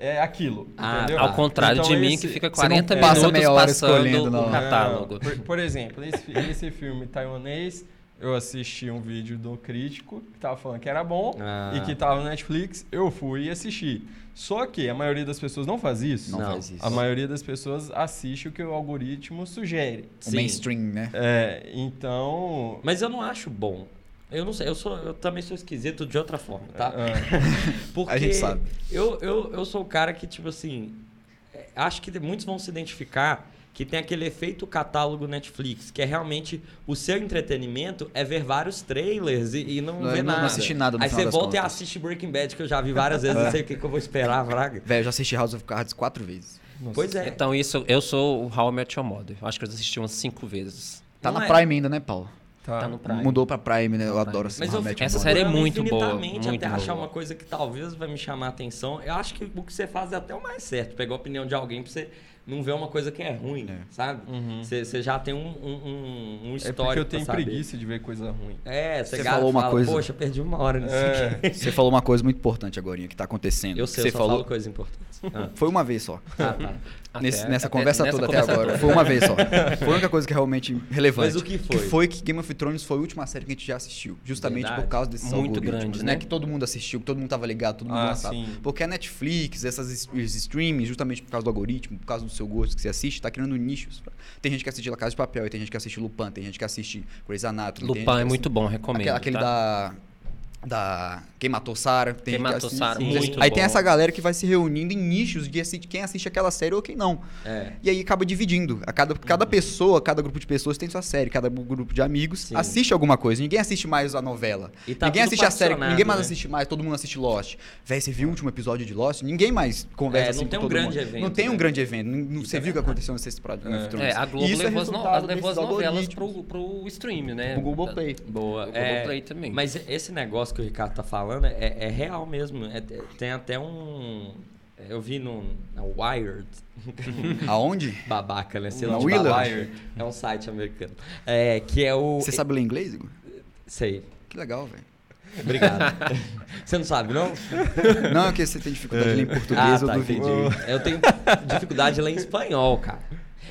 é, aquilo. Ah, entendeu? Ao contrário Então de mim, esse- que fica você não 40 passa minutos meia hora passando escolhendo, não. o catálogo. Não, por, por exemplo, esse, esse filme taiwanês, eu assisti um vídeo do crítico que tava falando que era bom Ah. e que tava no Netflix, eu fui e assisti. Só que a maioria das pessoas não faz isso. Não, Não. faz isso. A maioria das pessoas assiste o que o algoritmo sugere. O Sim. mainstream, né? É, então. Mas eu não acho bom. Eu não sei, eu, sou, eu também sou esquisito de outra forma, tá? ah, Porque A gente sabe. Eu, eu, eu sou o cara que, tipo assim, é, acho que muitos vão se identificar que tem aquele efeito catálogo Netflix, que é realmente o seu entretenimento é ver vários trailers e, e não, Não, ver não- não nada. assistir nada no Aí você volta e contas. assiste Breaking Bad, que eu já vi várias vezes, não sei o que, que eu vou esperar, Vraga. Velho, eu já assisti House of Cards quatro vezes. nossa. Pois é. Então, isso, eu sou o How I Met Your Mother. Eu acho que eu assisti umas cinco vezes. Tá Não na é- Prime ainda, né, Paulo? Tá. Tá no Prime. Mudou pra Prime, né? Eu Prime. adoro assistir Mas eu fico Essa série é muito boa, infinitamente muito até achar boa. uma coisa que talvez vai me chamar a atenção. Eu acho que o que você faz é até o mais certo. Pegar a opinião de alguém pra você não ver uma coisa que é ruim, É. sabe? Uhum. Você, você já tem um, um, um, um É histórico porque eu pra tenho saber. preguiça de ver coisa ruim. É, você, falou uma fala, coisa- Poxa, perdi uma hora nisso É. aqui. Você falou uma coisa muito importante agora que tá acontecendo. Eu sei, Você eu só falou. falo coisas importantes. Ah, Foi uma vez só. ah, tá. Até- Nesse- nessa até- conversa nessa toda conversa até agora. toda. Foi uma vez só. Foi a única coisa que é realmente relevante. Mas o que foi? Que foi que Game of Thrones foi a última série que a gente já assistiu. Justamente Verdade. por causa desses Muito grande, né? né? Que todo mundo assistiu, que todo mundo tava ligado, todo mundo Ah. Porque a Netflix, essas streamings, justamente por causa do algoritmo, por causa do seu gosto que você assiste, tá criando nichos. Tem gente que assiste La Casa de Papel, tem gente que assiste Lupin, tem gente que assiste Grey's Anatomy. Lupin é muito bom, recomendo. Aquele, aquele tá? da. Da. Quem matou Sarah. Tem Quem Matou assiste- Sarah, muito Aí tem bom. essa galera que vai se reunindo em nichos de quem assiste aquela série ou quem não. É. E aí acaba dividindo. A cada, cada pessoa, cada grupo de pessoas tem sua série, cada grupo de amigos Sim. assiste alguma coisa. Ninguém assiste mais a novela. E tá ninguém assiste a série, ninguém mais né? assiste mais, todo mundo assiste Lost. Véi, você viu o último episódio de Lost? Ninguém mais conversa É, assim não com tem um todo grande mundo. evento, Não tem um né? grande evento. Não- Você é viu o que verdade. aconteceu nesse of Thrones? É, a Globo Isso é levou, as, no, resultado levou as novelas pro, pro stream, né? Pro Globoplay. Boa. O É, Globoplay também. Mas esse negócio que o Ricardo tá falando é, é real mesmo. É- tem até um. Eu vi no na Wired. Aonde? Babaca, né? Sei lá de Willard? Babaca. É um site americano. É, que é o. Você sabe ler inglês, Igor? Sei. Que legal, velho. Obrigado. Você não sabe, não? Não, é que você tem dificuldade de ler em ah, português, eu tá, duvido. Eu tenho dificuldade de ler em espanhol, cara.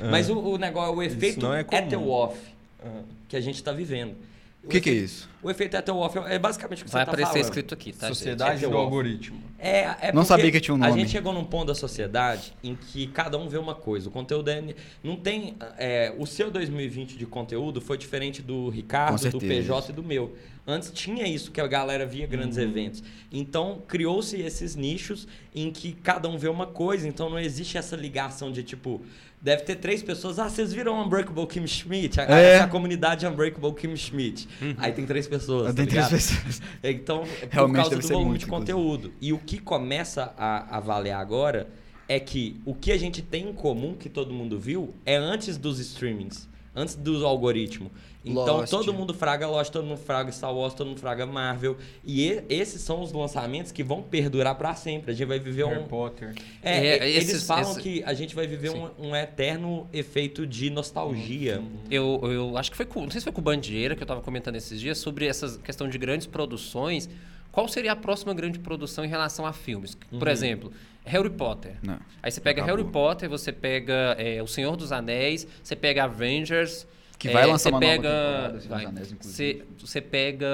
Mas o, o negócio, o efeito é comum. Ethelwoff Ah. que a gente tá vivendo. O que, que é isso? O efeito Ethelwoff é basicamente o que Vai você tá aparecer falando. escrito aqui, tá? gente? Sociedade do Ethelwolf. algoritmo. É, é Não sabia que tinha um A nome. gente chegou num ponto da sociedade em que cada um vê uma coisa. O conteúdo é. Não tem. é, o seu 2020 de conteúdo foi diferente do Ricardo, do. PJ e do meu. Antes tinha isso, que a galera via grandes Uhum. eventos. Então criou-se esses nichos em que cada um vê uma coisa. Então não existe essa ligação de tipo. Deve ter três pessoas. Ah, vocês viram Unbreakable Kim Schmidt? A, É. Essa comunidade Unbreakable Kim Schmidt. Aí tem três pessoas. tá Tem três ligado? pessoas. Então, é por Realmente causa do volume muito, de inclusive. conteúdo. E o que começa a, a valer agora é que o que a gente tem em comum, que todo mundo viu, é antes dos streamings, antes do algoritmo. Então Lost. todo mundo fraga Lost, todo mundo fraga Star Wars, todo mundo fraga Marvel. E e- esses são os lançamentos que vão perdurar pra sempre. A gente vai viver Harry um. Potter. É, É, eles esses- falam esse- que a gente vai viver um, um eterno efeito de nostalgia. Eu, eu acho que foi com, não sei se foi com o Bandieira que eu tava comentando esses dias sobre essa questão de grandes produções. Qual seria a próxima grande produção em relação a filmes? Por Uhum. exemplo, Harry Potter. Não. Aí você pega Acabou. Harry Potter, você pega é, O Senhor dos Anéis, você pega Avengers. Que vai é, lançar uma nova pega, temporada, Senhor dos vai, você, você pega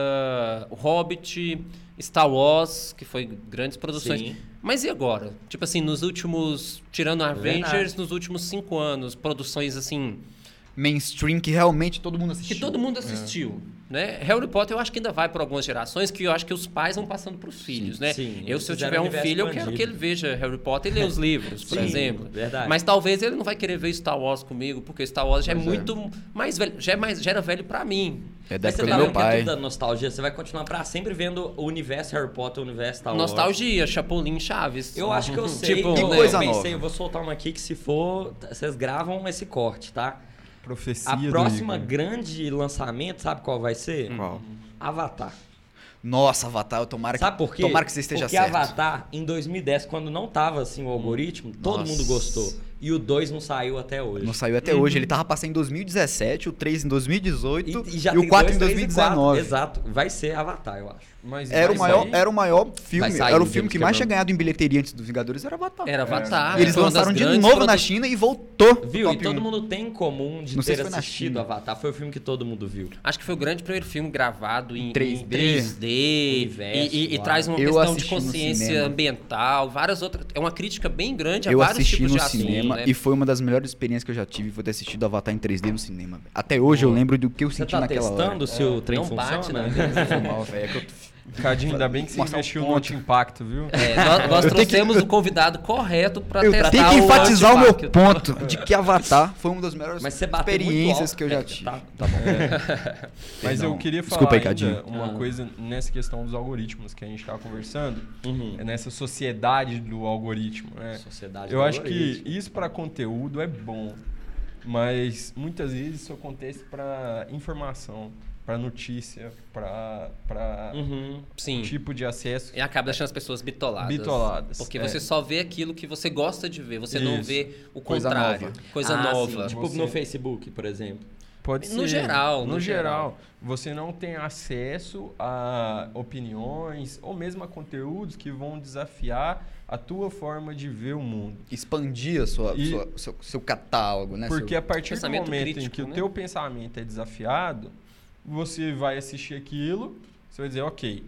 O Hobbit, Star Wars, que foi grandes produções. Sim. Mas e agora? Tipo assim, nos últimos. Tirando Avengers, Verdade. nos últimos cinco anos, produções assim Mainstream que realmente todo mundo que assistiu. todo mundo assistiu, Né? Harry Potter eu acho que ainda vai por algumas gerações, que eu acho que os pais vão passando para os filhos, né? sim. eu, se eu tiver um filho, eu quero que ele veja Harry Potter e lê os livros, por Sim, exemplo. verdade. Mas talvez ele não vai querer ver Star Wars comigo, porque Star Wars já é Pois é. muito mais velho, já, é mais, já era velho para mim. É da Mas você tá meu que é pai. tudo da nostalgia. Você vai continuar pra sempre vendo o universo Harry Potter, o universo Star Wars. Nostalgia, Chapolin, Chaves. Eu acho que eu sei. Tipo, eu, E coisa eu pensei, nova. eu vou soltar uma aqui que se for, vocês gravam esse corte, tá? Profecia A próxima grande lançamento, sabe qual vai ser? Qual? Avatar. Nossa, Avatar, eu tomara que, Sabe por quê? tomara que você esteja Porque certo. Avatar, em 2010, quando não tava assim o algoritmo, todo Nossa. mundo gostou. E o 2 não saiu até hoje. Não saiu até hoje. Ele tava passando em 2017, o 3 em 2018 E, e, e já o tem 4 dois, em três e quatro. 2019. Exato. Vai ser Avatar, eu acho. Mas Era o, maior, sair? era o maior filme. sair, Era o o filme James que mais tinha ganhado em bilheteria antes dos Vingadores, era Avatar. Era Avatar. E eles lançaram de grandes novo na China e voltou. Viu? E todo 1. mundo tem em comum de Não sei ter se assistido. Avatar. Foi o filme que todo mundo viu. Acho que foi o grande primeiro filme gravado em, em 3D. 3D, e, e- e traz uma Eu questão de consciência ambiental, várias outras. É uma crítica bem grande a Eu vários assisti tipos no de assunto, cinema né? e foi uma das melhores experiências que eu já tive, foi ter assistido Avatar em 3D no cinema. Até hoje eu lembro do que eu Você senti tá naquela testando hora. se o trem não bate funciona? na mesa. Foi mal, velho. É que eu- Cadinho, ainda bem que você Mostrar um investiu no ponto. anti-impacto, viu? É, nós, nós Eu tenho que- trouxemos o convidado correto para Eu testar tenho que enfatizar o meu antipac. ponto de que Avatar foi uma das melhores experiências que eu já É, tive. Tá, tá bom. Mas eu Perdão. queria falar Desculpa aí, ainda uma Ah. coisa nessa questão dos algoritmos que a gente estava conversando, Uhum. é nessa sociedade do algoritmo. Né? Sociedade Eu do acho que algoritmo. isso para conteúdo é bom, mas muitas vezes isso acontece para informação, para notícia, para Uhum. Sim. tipo de acesso. E acaba deixando as pessoas bitoladas. Bitoladas, Porque é. você só vê aquilo que você gosta de ver, você não Isso. vê o Coisa contrário. nova. Coisa Ah, nova. sim, tipo Você- no Facebook, por exemplo. Pode No ser. geral, No, no geral. geral. Você não tem acesso a opiniões ou mesmo a conteúdos que vão desafiar a tua forma de ver o mundo. Expandir a sua, E- sua- seu, seu catálogo, né? Porque Seu- a partir do momento em crítico, que o né? teu pensamento é desafiado, você vai assistir aquilo, você vai dizer, ok,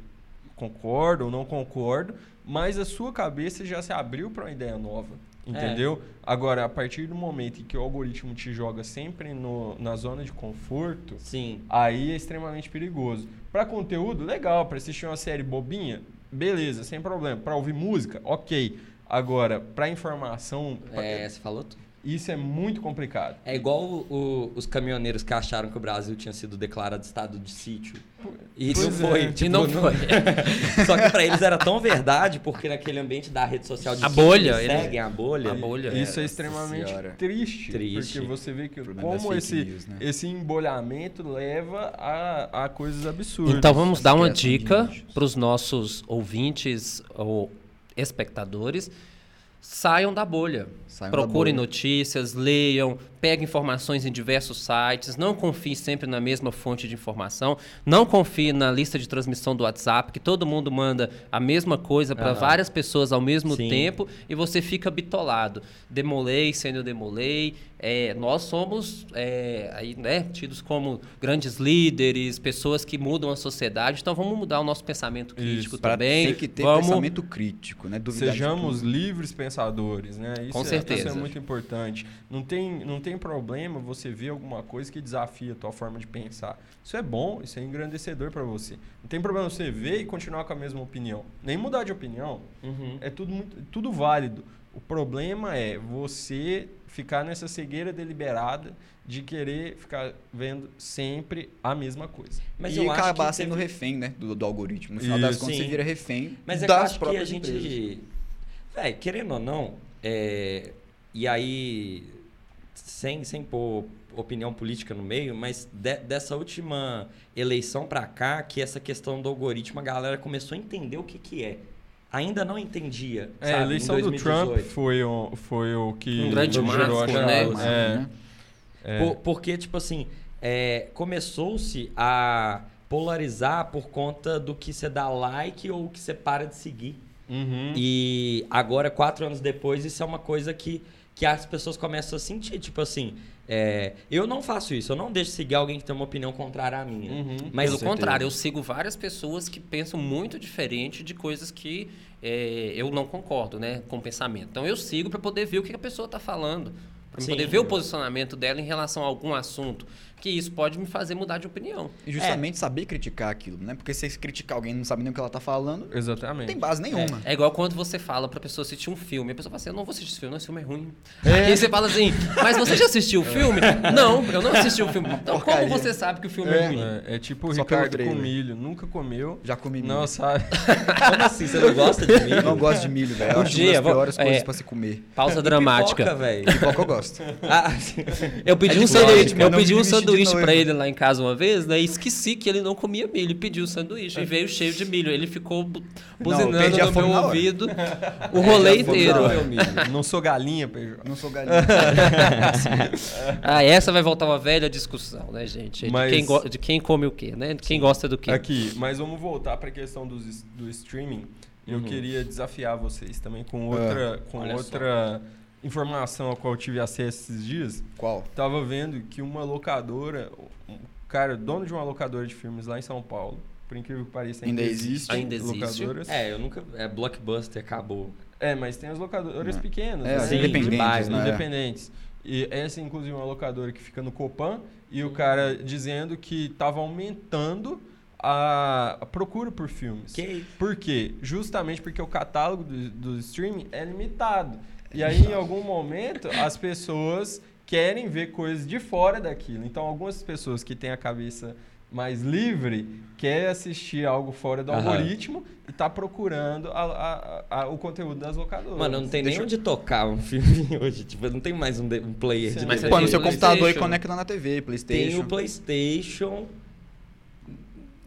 concordo ou não concordo, mas a sua cabeça já se abriu para uma ideia nova. Entendeu? Agora, a partir do momento em que o algoritmo te joga sempre no, na zona de conforto, Sim. aí é extremamente perigoso. Para conteúdo, legal. Para assistir uma série bobinha, beleza, sem problema. Para ouvir música, ok. Agora, para informação, pra- É, você falou tudo. Isso é muito complicado. É igual o- o- os caminhoneiros que acharam que o Brasil tinha sido declarado estado de sítio. E não é. foi. E tipo, não foi. Só que pra eles era tão verdade, porque naquele ambiente da rede social de A sítio, bolha, eles ele- seguem a bolha. a bolha. Isso é nossa extremamente triste, Triste. Porque você vê que como fake esse, news, né? esse embolhamento leva a, a coisas absurdas. Então vamos dar uma dica para os nossos ouvintes ou espectadores. Saiam da bolha. Saiam da Procurem bolha. notícias, leiam, peguem informações em diversos sites. Não confie sempre na mesma fonte de informação. Não confie na lista de transmissão do WhatsApp, que todo mundo manda a mesma coisa para Aham. várias pessoas ao mesmo Sim. tempo e você fica bitolado. Demolei, sendo demolei. É, nós somos é, aí, né, tidos como grandes líderes, pessoas que mudam a sociedade. Então vamos mudar o nosso pensamento crítico Isso, também. ter que ter vamos pensamento crítico, né? Duvidar Sejamos livres pensadores, né? Isso Com é, certeza. Isso é muito importante. Não tem, não tem problema você ver alguma coisa que desafia a tua forma de pensar. Isso é bom, isso é engrandecedor para você. Não tem problema você ver e continuar com a mesma opinião. Nem mudar de opinião. Uhum. É tudo, muito, tudo válido. O problema é você ficar nessa cegueira deliberada de querer ficar vendo sempre a mesma coisa. Mas e eu acho acabar que sendo teve- refém, né? Do, do algoritmo. No final das Isso. contas, Sim. você vira refém Mas é que eu das acho que a próprias gente. empresas. Véi, querendo ou não, é, e aí, sem, sem pôr opinião política no meio, mas de- dessa última eleição pra cá, que essa questão do algoritmo, a galera começou a entender o que, que é. Ainda não entendia. É, sabe, a em eleição do 2018. Trump foi o, foi o que Um grande marco, né? É, é. Por- porque, tipo assim, é, começou-se a polarizar por conta do que você dá like ou o que você para de seguir. Uhum. E agora, quatro anos depois, isso é uma coisa que, que as pessoas começam a sentir. Tipo assim, é, eu não faço isso, eu não deixo seguir alguém que tem uma opinião contrária à minha. Uhum. Mas Pelo contrário, eu sigo várias pessoas que pensam muito diferente de coisas que é, eu não concordo, né, com o pensamento. Então eu sigo para poder ver o que a pessoa está falando, Pra Sim. poder ver o posicionamento dela em relação a algum assunto. Que isso pode me fazer mudar de opinião. E justamente saber criticar aquilo, né? Porque se você criticar alguém e não sabe nem o que ela tá falando, não Exatamente. tem base nenhuma. É igual quando você fala pra pessoa assistir um filme. A pessoa fala assim, eu não vou assistir esse filme, não, esse filme é ruim. E aí você fala assim, mas você já assistiu o filme? não, eu não assisti o filme. Então Porcaria. como você sabe que o filme é, É. ruim? É, é tipo o Só Ricardo com milho. Nunca comeu. Já comi milho. Não sabe. Como assim? Você não gosta de milho? Não gosto de milho, velho. Eu Um acho dia, uma das vou- piores é. coisas pra se comer. Pausa dramática. Pipoca, velho. Pipoca eu gosto. Ah, Eu pedi É um sanduíche, mas eu não pedi um sanduíche pra ele lá em casa uma vez, né? E esqueci que ele não comia milho. Pediu o sanduíche. E veio cheio de milho. Ele ficou bu- buzinando a no meu ouvido o rolê inteiro. Não sou galinha, PJ. Não sou galinha. Ah, essa vai voltar uma velha discussão, né, gente? Mas- De, quem go- de quem come o quê, né? De quem gosta do quê. Aqui, mas vamos voltar para a questão dos, s- do streaming. Eu Uhum. queria desafiar vocês também com outra, com olha só. Informação a qual eu tive acesso esses dias. Qual? Tava vendo que uma locadora, um cara, dono de uma locadora de filmes lá em São Paulo, por incrível que pareça, ainda, Ainda existe? Ainda existe? locadoras. É, eu nunca. É Blockbuster, acabou. É, mas tem as locadoras Não. pequenas, É, né? Sim, independentes, de bairro, né? independentes. E essa, inclusive, é uma locadora que fica no Copan e o cara dizendo que estava aumentando a, procura por filmes. Que isso? Por quê? Justamente porque o catálogo do, do streaming é limitado. E aí, em algum momento, as pessoas querem ver coisas de fora daquilo. Então, algumas pessoas que têm a cabeça mais livre quer assistir algo fora do Aham. algoritmo e tá procurando a- a- a- o conteúdo das locadoras. Mano, não tem Deixa nem eu- onde tocar um filme hoje. Tipo, não tem mais um, de- um player Sim. de Mas DVD. Põe no seu computador e conecta na TV, Playstation. Tem o PlayStation.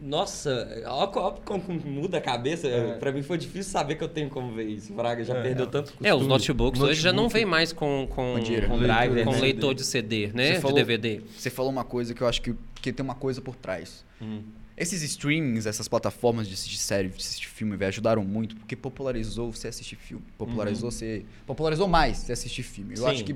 Nossa, ó, ó como muda a cabeça. É. Pra mim foi difícil saber que eu tenho como ver isso. Braga já É. perdeu tanto costume. É, os notebooks hoje já não Notebook. vem mais com, com, Mentira. com, Driver, com né? leitor de CD, né? Você De falou- DVD. Você falou uma coisa que eu acho que, que tem uma coisa por trás. Hum. Esses streamings, essas plataformas de assistir série, de assistir filme, velho, ajudaram muito porque popularizou você assistir filme. Popularizou você. Popularizou mais você assistir filme. Eu Sim. acho que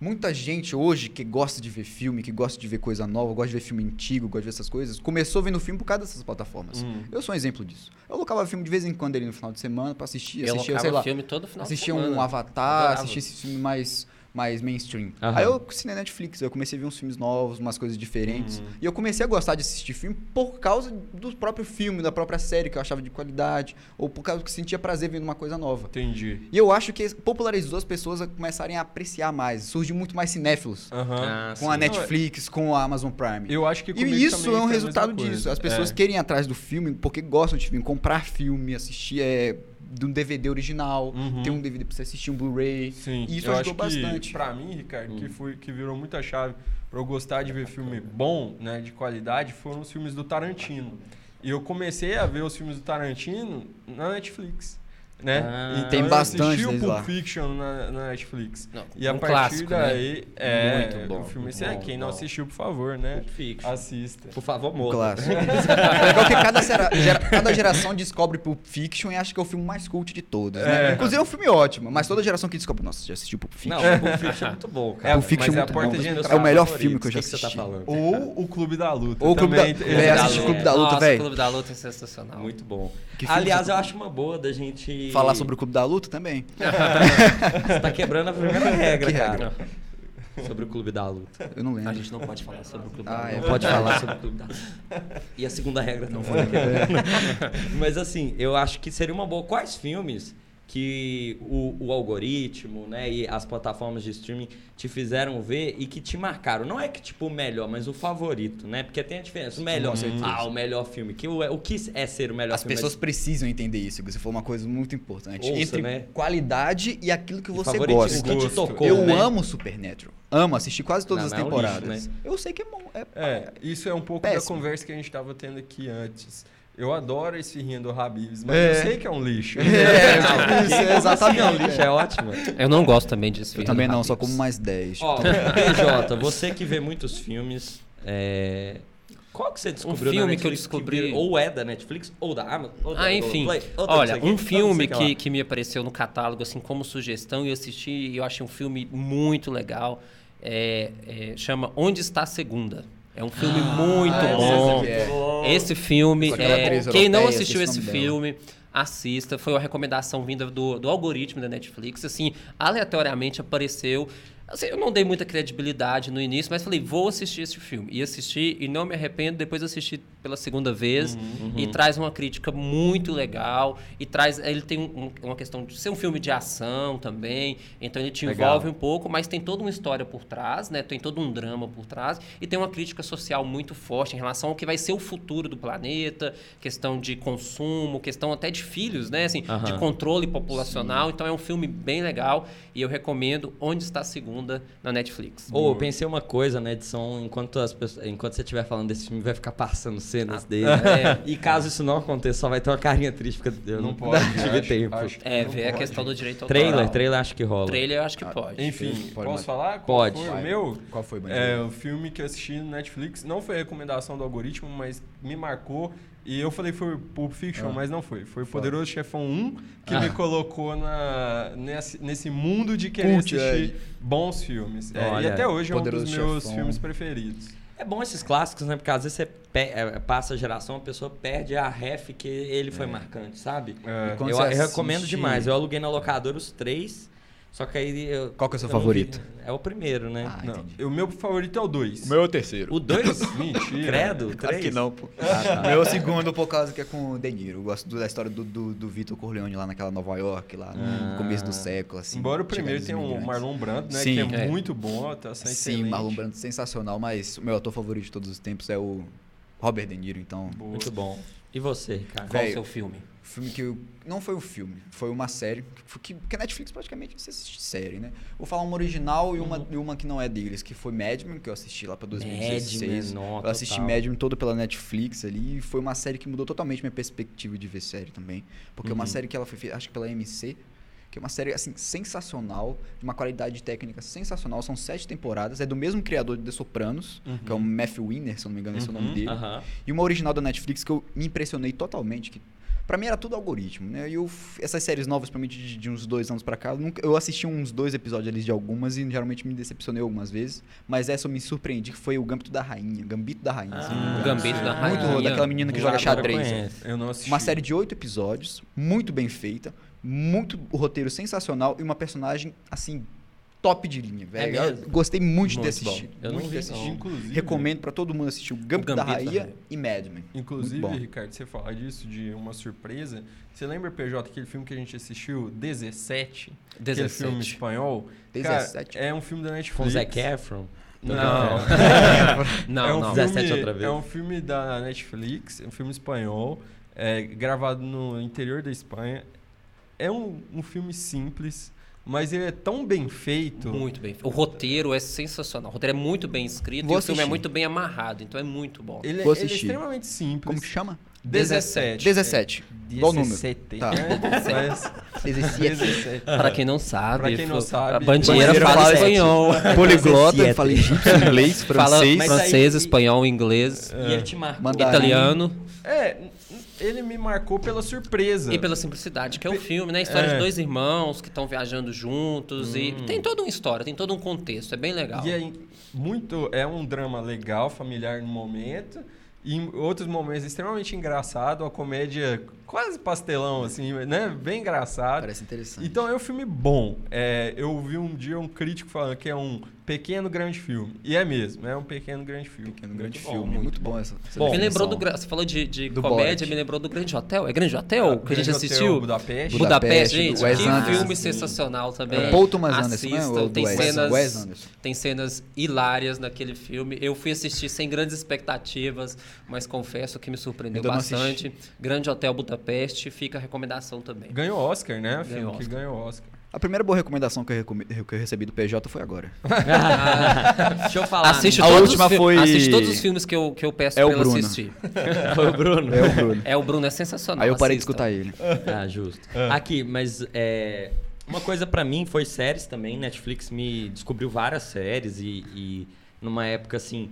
muita gente hoje que gosta de ver filme, que gosta de ver coisa nova, gosta de ver filme antigo, gosta de ver essas coisas, começou vendo filme por causa dessas plataformas. Hum. Eu sou um exemplo disso. Eu colocava filme de vez em quando ali no final de semana pra assistir. Assistia, alocava sei lá, filme todo final de assistia um Avatar, Adorava. assistia esse filme mais, mais mainstream. Aham. Aí eu assinei Netflix, eu comecei a ver uns filmes novos, umas coisas diferentes. Uhum. E eu comecei a gostar de assistir filme por causa do próprio filme, da própria série que eu achava de qualidade, ou por causa que eu sentia prazer vendo uma coisa nova. Entendi. E eu acho que popularizou as pessoas a começarem a apreciar mais. Surgiu muito mais cinéfilos. Ah, Com a. Netflix, com a Amazon Prime. Eu acho que E isso é um resultado disso. As pessoas É. querem ir atrás do filme porque gostam de filme, comprar filme, assistir é, de um DVD original, Uhum. ter um DVD pra você assistir um Blu-ray. Sim, E isso eu ajudou acho que, bastante. Pra mim, Ricardo, que, foi, que virou muita chave pra eu gostar de ver filme bom, né, de qualidade, foram os filmes do Tarantino. E eu comecei a ver os filmes do Tarantino na Netflix. Né? Ah. então Tem eu bastante assisti o Pulp lá. Fiction na, na Netflix. Não, E a um partir clássico, né? daí, é, Muito bom, o filme muito é, bom, quem não bom. assistiu, por favor, né? Pulp Fiction. Assista. Por favor, Um morra. clássico. é legal que cada, gera- cada geração descobre Pulp Fiction e acha que é o filme mais cult de todos. né? É. Inclusive é um filme ótimo, mas toda geração que descobre, nossa, já assistiu Pulp Fiction? Não, o Pulp Fiction é muito bom, É, cara. Pulp Fiction mas é a muito porta bom. É. É o melhor filme que eu já que você tá assisti. falando? Ou o Clube da Luta. Ou o Clube da- também. É, assisti Clube da Luta, velho. o Clube da Luta é sensacional. Muito bom. Que Aliás, eu acho uma boa da gente... Falar sobre o Clube da Luta também. Você tá quebrando a primeira regra, Que cara. Sobre o Clube da Luta. Eu não lembro. A gente não pode falar sobre o Clube Ah, da é. Luta. Pode falar sobre o Clube da Luta. E a segunda regra não foi Mas assim, eu acho que seria uma boa. Quais filmes que o, o algoritmo, né, e as plataformas de streaming te fizeram ver e que te marcaram? Não é que tipo o melhor, mas o favorito, né? Porque tem a diferença. O melhor, certeza. ah, o melhor filme. Que o, o que é ser o melhor As filme? pessoas precisam entender isso. Você falou uma coisa muito importante. Ouça, Entre né? qualidade e aquilo que você gosta. o que te tocou, Eu né? amo Supernatural. Amo, assisti quase todas Não, as não é um temporadas. lixo, Eu sei que é bom. É, É, isso é um pouco da Péssimo. conversa que a gente estava tendo aqui antes. Eu adoro esse rindo do Habibs, mas É. eu sei que é um lixo. É, Não, isso, como é exatamente. é um lixo, é ótimo. Eu não gosto também disso. Eu também não, só como mais 10. Ó, PJ, você que vê muitos filmes, é... qual que você descobriu Um filme que eu descobri- vir- ou é da Netflix, ou da Amazon, ou da Ah, enfim. Globoplay, ou da Olha, um filme que, que me apareceu no catálogo, assim, como sugestão, e eu assisti e eu achei um filme muito legal. É, é, chama Onde Está a Segunda. É um filme muito sei bom. que é. Esse filme, é, atriz quem não assistiu esse nome dela. filme, assista. Foi uma recomendação vinda do, do algoritmo da Netflix. Assim, aleatoriamente apareceu. Assim, eu não dei muita credibilidade no início, mas falei, vou assistir esse filme. E assisti e não me arrependo, depois assisti pela segunda vez. E traz uma crítica muito legal. E traz. Ele tem um- uma questão de ser um filme de ação também. Então ele te Legal. envolve um pouco, mas tem toda uma história por trás, né? Tem todo um drama por trás. E tem uma crítica social muito forte em relação ao que vai ser o futuro do planeta, questão de consumo, questão até de filhos, né? Assim, de Aham. controle populacional. Então é um filme bem legal e eu recomendo Onde Está a Na Netflix. Ou eu pensei uma coisa na edição, enquanto, as pessoas, enquanto você estiver falando desse filme, vai ficar passando cenas Ah, dele. é. E caso isso não aconteça, só vai ter uma carinha triste, porque eu não, Não pode. tive acho- tempo. acho É, não ver a questão do direito Trailer, autoral. trailer acho que rola. Trailer eu acho que pode. Enfim, Pode, posso falar? Qual Pode. Foi o meu? Qual foi, Bandido? É o filme que eu assisti no Netflix. Não foi recomendação do algoritmo, mas me marcou. E eu falei que foi Pulp Fiction, Ah. mas não foi. Foi o. Poderoso Chefão 1 que Ah. me colocou na, nesse, nesse mundo de querer Cult, assistir bons filmes. É, e Olha, até hoje é um dos meus Chefão. filmes preferidos. É bom esses clássicos, né? Porque às vezes você pe- é, passa a geração, a pessoa perde a ref que ele foi marcante, sabe? É. E quando Eu, eu recomendo demais. Eu aluguei na locadora os três, só que aí... Eu, Qual que é o seu favorito? vi- É o primeiro, né? Ah, Não, entendi. o meu favorito é o 2. é o terceiro. O dois? Mentira. Credo? Claro Três? que não, pô. Ah, tá. O meu é o segundo por causa que é com o De Niro. Eu gosto da história do, do, do Vitor Corleone lá naquela Nova York, lá no Ah. começo do século, assim. Embora o primeiro tenha o imigrantes. Marlon Brando, né? Sim. que é, É. muito bom, atuação Sim, excelente. Marlon Brando sensacional, mas o meu ator favorito de todos os tempos é o Robert De Niro, então... Boa. Muito bom. E você, Ricardo? Qual o seu filme? O filme que eu. Não foi um filme, foi uma série. Que, que a Netflix praticamente você assiste série, né? Vou falar uma original e uma, Uhum. e uma que não é deles, que foi Mad Men, que eu assisti lá pra 2016. Mad Men, ó, eu assisti total. Mad Men todo pela Netflix ali e foi uma série que mudou totalmente minha perspectiva de ver série também. Porque é uma Uhum. série que ela foi feita, acho que pela MC, que é uma série assim sensacional, de uma qualidade técnica sensacional. São sete temporadas, é do mesmo criador de The Sopranos, que é o Matthew Winner, se eu não me engano, esse é o nome Uhum. dele. Aham. E uma original da Netflix que eu me impressionei totalmente. Que pra mim era tudo algoritmo, né? E eu, essas séries novas, pra mim, de, de uns dois anos pra cá, eu, nunca- eu assisti uns dois episódios ali de algumas e geralmente me decepcionei algumas vezes. Mas essa eu me surpreendi, que foi o Gambito da Rainha. Gambito da Rainha. Ah, engano. Gambito da Muito Rainha. boa, daquela menina que joga xadrez. Eu não assisti. Uma série de oito episódios, muito bem feita, muito o roteiro sensacional e uma personagem, assim, top de linha, velho. É gostei muito, de Muito assistir. Eu não muito vi, de assistir. Inclusive, Recomendo pra todo mundo assistir o Gambito, da Gambito da Rainha Rainha. e Mad Men. Inclusive. Ricardo, você fala disso, de uma surpresa. Você lembra, PJ, aquele filme que a gente assistiu, 17? Aquele 17. filme espanhol? 17? Cara, é um filme da Netflix. Com o Zac Efron? Não. Não, é um não. Filme, 17 outra vez. É um filme da Netflix, é um filme espanhol, é, gravado no interior da Espanha. É um, um filme simples, mas ele é tão bem feito. Muito bem. O roteiro é sensacional. O roteiro é muito bem escrito Vou e o filme é assistir. muito bem amarrado, então é muito bom. Ele, Vou ele é assistir. extremamente simples. Como que chama? 17. 17. Qual o número? 17. Tá. É, mas- 17. 17. Para quem não sabe, Pra quem não sabe, a bandieira Bandieira fala fala espanhol. Poliglota, 17. fala egípcio, inglês, Fala francês. Mas francês, aí- espanhol, inglês, E ele te marcou. Italiano É, ele me marcou pela surpresa. e pela simplicidade que é o filme, né? A história É. de dois irmãos que estão viajando juntos e tem toda uma história, tem todo um contexto, é bem legal. E é muito. É um drama legal, familiar no momento. E em outros momentos extremamente engraçado, uma comédia quase pastelão, assim, né? Bem engraçado. Parece interessante. Então é um filme bom. É, eu vi um dia um crítico falando que é um pequeno grande filme. E é mesmo, é um pequeno grande filme. Pequeno grande bom, filme. muito Muito, bom essa, essa Bom, me lembrou do. Você falou de, de Do comédia, Borat. me lembrou do Grande Hotel. É Grande Hotel que a gente Grande Hotel assistiu? Budapeste. Budapeste, Budapeste, gente. que Anderson. filme sensacional também. É Paul Thomas Anderson, né? Assistam, O do tem Wes- cenas, Wes Anderson. tem cenas hilárias naquele filme. Eu fui assistir sem grandes expectativas, mas confesso que me surpreendeu bastante. Grande Hotel Budapeste, fica a recomendação também. Ganhou Oscar, né? O filme Ganhou que Oscar. ganhou Oscar. A primeira boa recomendação que eu, recome- que eu recebi do PJ foi agora. Deixa eu falar. Assiste, A todos última foi- assiste todos os filmes que eu, que eu peço É o pra ela Bruno. assistir. Foi o Bruno. É o Bruno. É, o Bruno é sensacional. Aí eu parei de assistam. escutar ele. Ah, justo. Aqui, mas é, uma coisa pra mim foi séries também. Netflix me descobriu várias séries e, e numa época assim.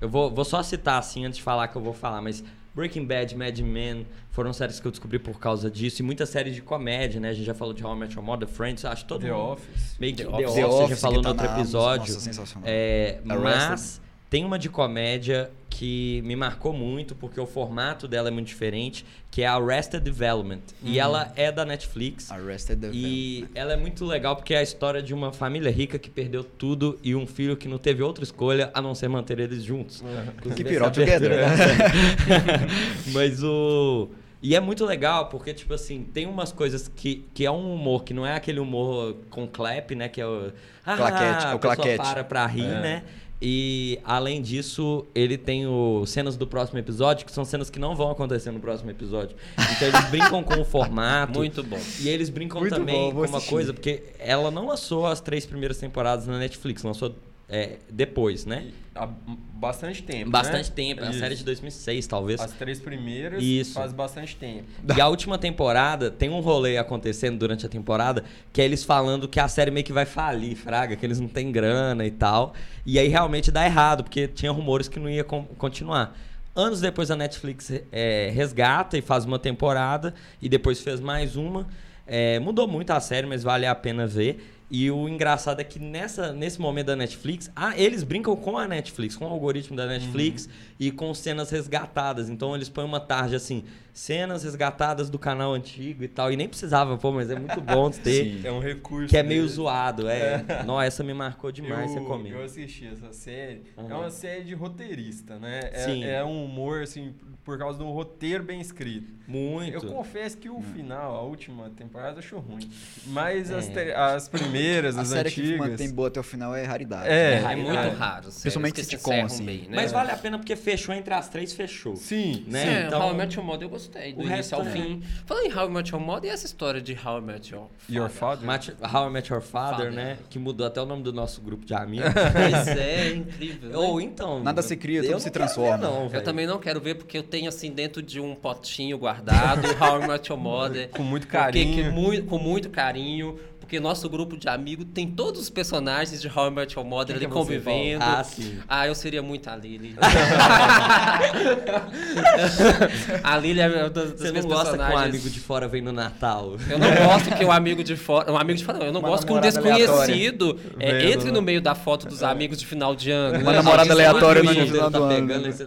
Eu vou, vou só citar assim antes de falar que eu vou falar, mas Breaking Bad, Mad Men foram séries que eu descobri por causa disso. E muitas séries de comédia, né? A gente já falou de How I Met Your Mother, Friends, acho que todo The mundo Office. meio que The The Office. Office, The a gente já falou que no tá outro episódio. Nossa, sensacional. É, mas tem uma de comédia que me marcou muito, porque o formato dela é muito diferente, que é Arrested Development. E ela é da Netflix. Arrested Development. E ela é muito legal porque é a história de uma família rica que perdeu tudo e um filho que não teve outra escolha a não ser manter eles juntos. All essa abertura together. certo. Mas o. E é muito legal, porque, tipo assim, tem umas coisas que, que é um humor que não é aquele humor com clap, né? Que é o. Ah, Claquete, a o claquete. para pra rir, né? E além disso, ele tem o cenas do próximo episódio, que são cenas que não vão acontecer no próximo episódio. Então eles brincam com o formato. Muito bom. E eles brincam Muito também bom, com uma assistir. coisa, porque ela não lançou as três primeiras temporadas na Netflix, lançou é, depois, né? Há bastante tempo. Bastante né? tempo, é Isso. série de 2006, talvez. As três primeiras Isso. faz bastante tempo. E a última temporada, tem um rolê acontecendo durante a temporada, que é eles falando que a série meio que vai falir, fraga, que eles não têm grana e tal. E aí realmente dá errado, porque tinha rumores que não ia con- continuar. Anos depois a Netflix é, resgata e faz uma temporada, e depois fez mais uma. É, mudou muito a série, mas vale a pena ver. E o engraçado é que nessa, nesse momento da Netflix, ah, eles brincam com a Netflix, com o algoritmo da Netflix e com cenas resgatadas. Então eles põem uma tarde assim, cenas resgatadas do canal antigo e tal. E nem precisava, pô, mas é muito bom ter. Sim. É um recurso. Que é meio deles. zoado, é. Não, essa me marcou demais, eu, recomendo. eu assisti essa série. Uhum. É uma série de roteirista, né? É, Sim. é um humor, assim, por causa de um roteiro bem escrito. Muito. Eu confesso que o final, a última temporada, eu acho ruim. Mas as, É. te- as primeiras, A as série que antigas. mantém boa até o final é raridade. É, É, muito é. raro. séries Principalmente que se sitcom, assim. bem, né? Mas vale a pena porque fechou entre as três, fechou. Sim, Né? Sim, é, Então- How I Met Your Mother eu gostei, do O início resto ao é- fim. Falando em How I Met Your Mother, e essa história de How I Met Your Your Father? Match- How I Met Your Father, Father. né? Que mudou até o nome do nosso grupo de amigos. Pois é, incrível. né? Ou então. Nada se cria, tudo se transforma. ver, não, Eu também não quero ver porque eu tenho assim dentro de um potinho guardado How I Met Your Mother. Com muito Porque que carinho. com muito carinho. Porque nosso grupo de amigos tem todos os personagens de How I Met Your Mother Quem ali é convivendo. Ah, sim. Ah, eu seria muito a Lily. a Lily é uma das, das Você não gosta que um amigo de fora vem no Natal. Eu não gosto que o amigo de fora. Um amigo de fora, não. Eu não Uma gosto que um desconhecido é, entre né? no meio da foto dos amigos de final de ano. Uma né? namorada é aleatória no final tá do ano, pegando né?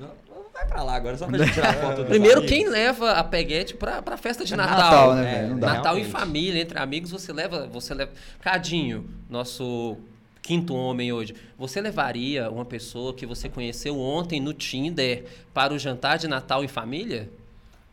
Vai pra lá agora, só pra gente tirar foto Primeiro, amigos. quem leva a peguete pra, pra festa de Natal? Natal, né, É, velho? Não dá. Natal em realmente. família, entre amigos, você leva. Você leva. Cadinho, nosso quinto homem hoje. Você levaria uma pessoa que você conheceu ontem no Tinder para o jantar de Natal em família?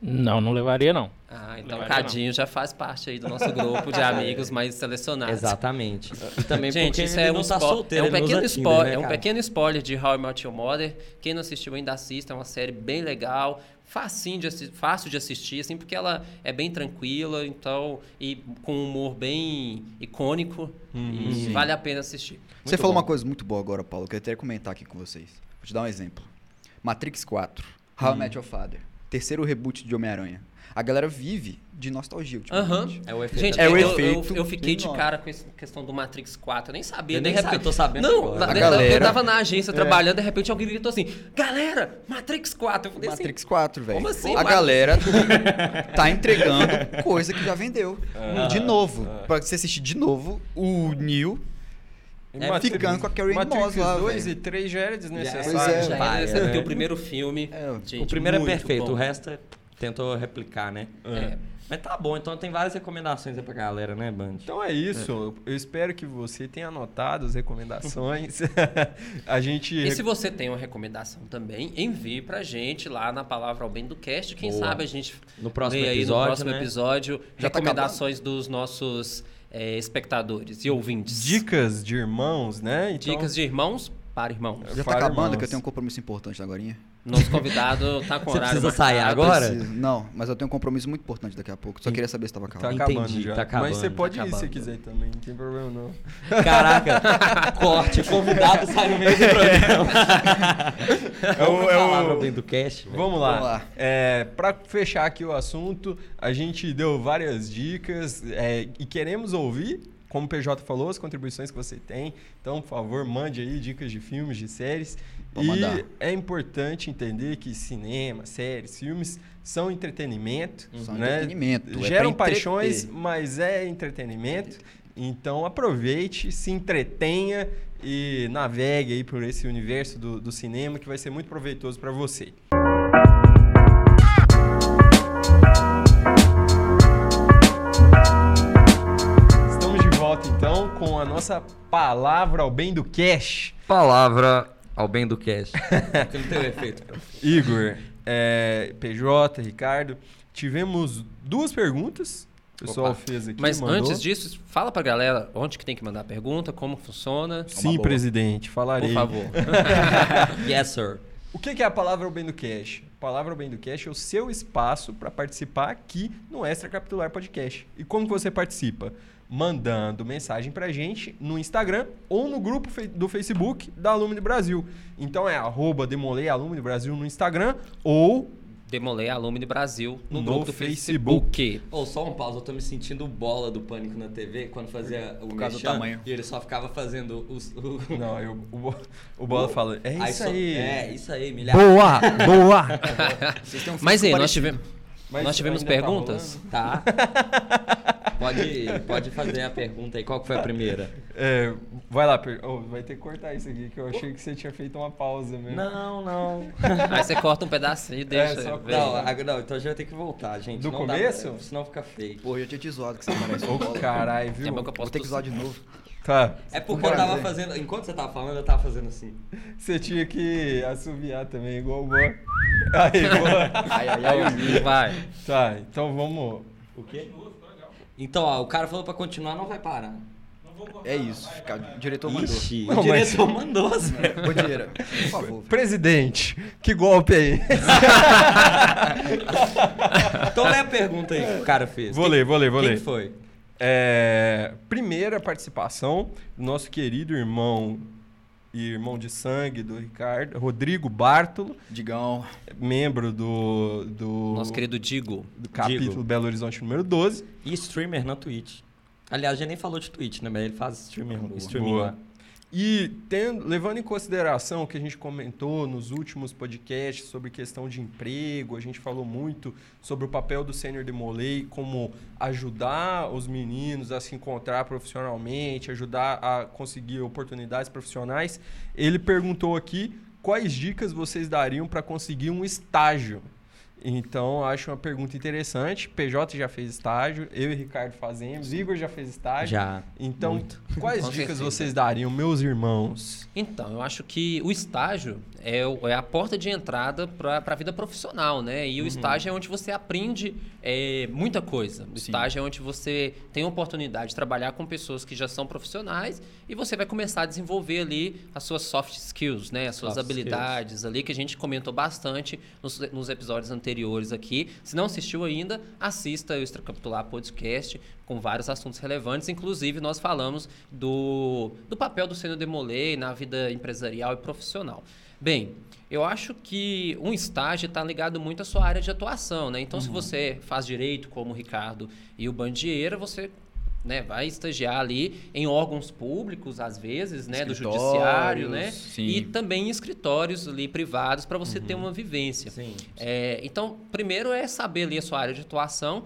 Não, não levaria, não. Ah, então Levaria, Cadinho já faz parte aí do nosso grupo de amigos mais selecionados. Exatamente. E também Gente, porque isso ele é um, não tá solteiro, é um não pequeno spoiler, né, é um pequeno spoiler de How I Met Your Mother. Quem não assistiu ainda assista, é uma série bem legal, facinho de fácil de assistir, assim, porque ela é bem tranquila, então e com um humor bem icônico e Sim. vale a pena assistir. Você Muito falou bom. uma coisa muito boa agora, Paulo, que eu queria comentar aqui com vocês. Vou te dar um exemplo. Matrix 4, How I Met Your Father, terceiro reboot de Homem-Aranha. A galera vive de nostalgia Aham. ultimamente. É o efeito. Gente, É eu, o eu- efeito eu, eu fiquei de cara com essa questão do Matrix 4. Eu nem sabia. Eu de nem sabia, repente... tô sabendo Não, agora. na- A eu- galera- eu tava na agência trabalhando, de repente alguém gritou assim: Galera, Matrix 4. Eu falei assim, Matrix 4, velho. Como assim, A Matrix? galera tá entregando coisa que já vendeu. De novo. Pra você assistir de novo o Neo. É, Matrix- ficando com a Carrie Moss lá, 2 velho. e 3 já era desnecessário. é. já Pai, era, você é. tem o primeiro filme. É, Gente, O primeiro é perfeito, bom. o resto é- tentou replicar, né? É. Mas tá bom, então tem várias recomendações aí pra galera, né, Band? Então é isso. Eu espero que você tenha anotado as recomendações. a gente. E se você tem uma recomendação também, envie pra gente lá na palavra ao bem do cast. Quem Boa. sabe a gente No próximo lê aí episódio, no próximo né? episódio Já tá recomendações dos nossos é, espectadores e ouvintes. Dicas de irmãos, né? Então, Dicas de irmãos para irmãos. Já tá Para acabando, irmãos. que eu tenho um compromisso importante agora. Nosso convidado tá com Você horário precisa sair agora? Preciso- Não, mas eu tenho um compromisso muito importante daqui a pouco. Só queria saber se tava Tá acabando. acabando Entendi, já. tá acabando, Mas você tá pode ir se quiser também, não tem problema não. Caraca, corte, convidado sai no meio do programa. É o- Vamos é o- bem do cast. Vamos lá. Vamos lá. É, para fechar aqui o assunto, a gente deu várias dicas é, e queremos ouvir, como o PJ falou, as contribuições que você tem. Então, por favor, mande aí dicas de filmes, de séries. Vou e mandar. é importante entender que cinema, séries, filmes são entretenimento. São né? entretenimento, é Geram entreter. paixões, mas é entretenimento. Então aproveite, se entretenha e navegue aí por esse universo do, do cinema que vai ser muito proveitoso para você. Estamos de volta então com a nossa palavra ao bem do cash. Palavra ao bem do cast. que não tem efeito. Igor, é, PJ, Ricardo, tivemos duas perguntas. O pessoal Opa. fez aqui. Mas mandou. antes disso, fala pra galera onde que tem que mandar a pergunta, como funciona. Sim, presidente, Por falarei. favor. yes, sir. O que que é a palavra ao bem do cash? A palavra ao bem do cash é o seu espaço para participar aqui no Extra Capitular Podcast. E como que você participa? Mandando mensagem pra gente no Instagram ou no grupo do Facebook da Alumni Brasil. Então é arroba Demolei Alumni Brasil no Instagram ou Demolei Alumni Brasil no, No grupo do Facebook. Facebook. Ô, só um pausa, eu tô me sentindo bola do pânico na TV quando fazia o Por causa do tamanho. E ele só ficava fazendo os. O... Não, eu, o, o Bola fala, é Aí isso só- aí. É, isso aí, milhar. Boa, boa. Vocês têm um Mas aí, nós tivemos, Mas nós tivemos tá perguntas? rolando? Tá. Pode, pode fazer a pergunta aí. Qual que foi a primeira? É, vai lá, per- oh, vai ter que cortar isso aqui, que eu achei que você tinha feito uma pausa mesmo. Não, não. Aí você corta um pedacinho e deixa. só- ver. Não, a- não, então a gente vai ter que voltar, gente. Do Não dá começo? pra- senão fica feio. Porra, eu tinha te zoado que você parece Ô, caralho, É viu? bom que eu Vou posso ter que zoar de novo. Tá. É porque eu tava fazendo. Enquanto você tava falando, eu tava fazendo assim. Você tinha que assoviar também, igual o Boa. Aí, boa. Ai, ai, ai, Vai. Tá, então vamos. O quê? Então, ó, o cara falou pra continuar, não vai parar. É isso, fica- o diretor mandou. Ixi, Não, o mas- diretor mandou, Zé. Ô, dinheiro, por favor. Presidente, que golpe é esse? Então lê a pergunta aí que o cara fez. Vou Quem- ler, vou ler, vou quem ler. foi? É, primeira participação do nosso querido irmão e irmão de sangue do Ricardo, Rodrigo Bartolo, Digão, membro do, do, Nosso querido Digo. do capítulo Digo. Belo Horizonte número 12. E streamer na Twitch. Aliás, a gente nem falou de Twitch, né? Mas ele faz streamer, streaming Boa. lá. E tendo, levando em consideração o que a gente comentou nos últimos podcasts sobre questão de emprego, a gente falou muito sobre o papel do Sênior Demolei, como ajudar os meninos a se encontrar profissionalmente, ajudar a conseguir oportunidades profissionais. Ele perguntou aqui quais dicas vocês dariam para conseguir um estágio. Então, acho uma pergunta interessante. PJ já fez estágio, eu e Ricardo fazemos, Igor já fez estágio. Já. Então, Muito. quais Com dicas certeza. vocês dariam, meus irmãos? Então, eu acho que o estágio é, é a porta de entrada para a vida profissional, né? E o estágio é onde você aprende é, muita coisa. O Sim. estágio é onde você tem a oportunidade de trabalhar com pessoas que já são profissionais e você vai começar a desenvolver ali as suas soft skills, né? As suas Soft habilidades ali que a gente comentou bastante nos, nos episódios anteriores aqui. Se não assistiu ainda, assista o Extracapitular Podcast com vários assuntos relevantes. Inclusive, nós falamos do, do papel do Sênior Demolei na vida empresarial e profissional. Bem, eu acho que um estágio está ligado muito à sua área de atuação, né? Então, se você faz direito, como o Ricardo e o Bandieira, você né, vai estagiar ali em órgãos públicos, às vezes, né, do judiciário, né? sim. E também em escritórios ali privados para você ter uma vivência. Sim. É, então, primeiro é saber ali a sua área de atuação,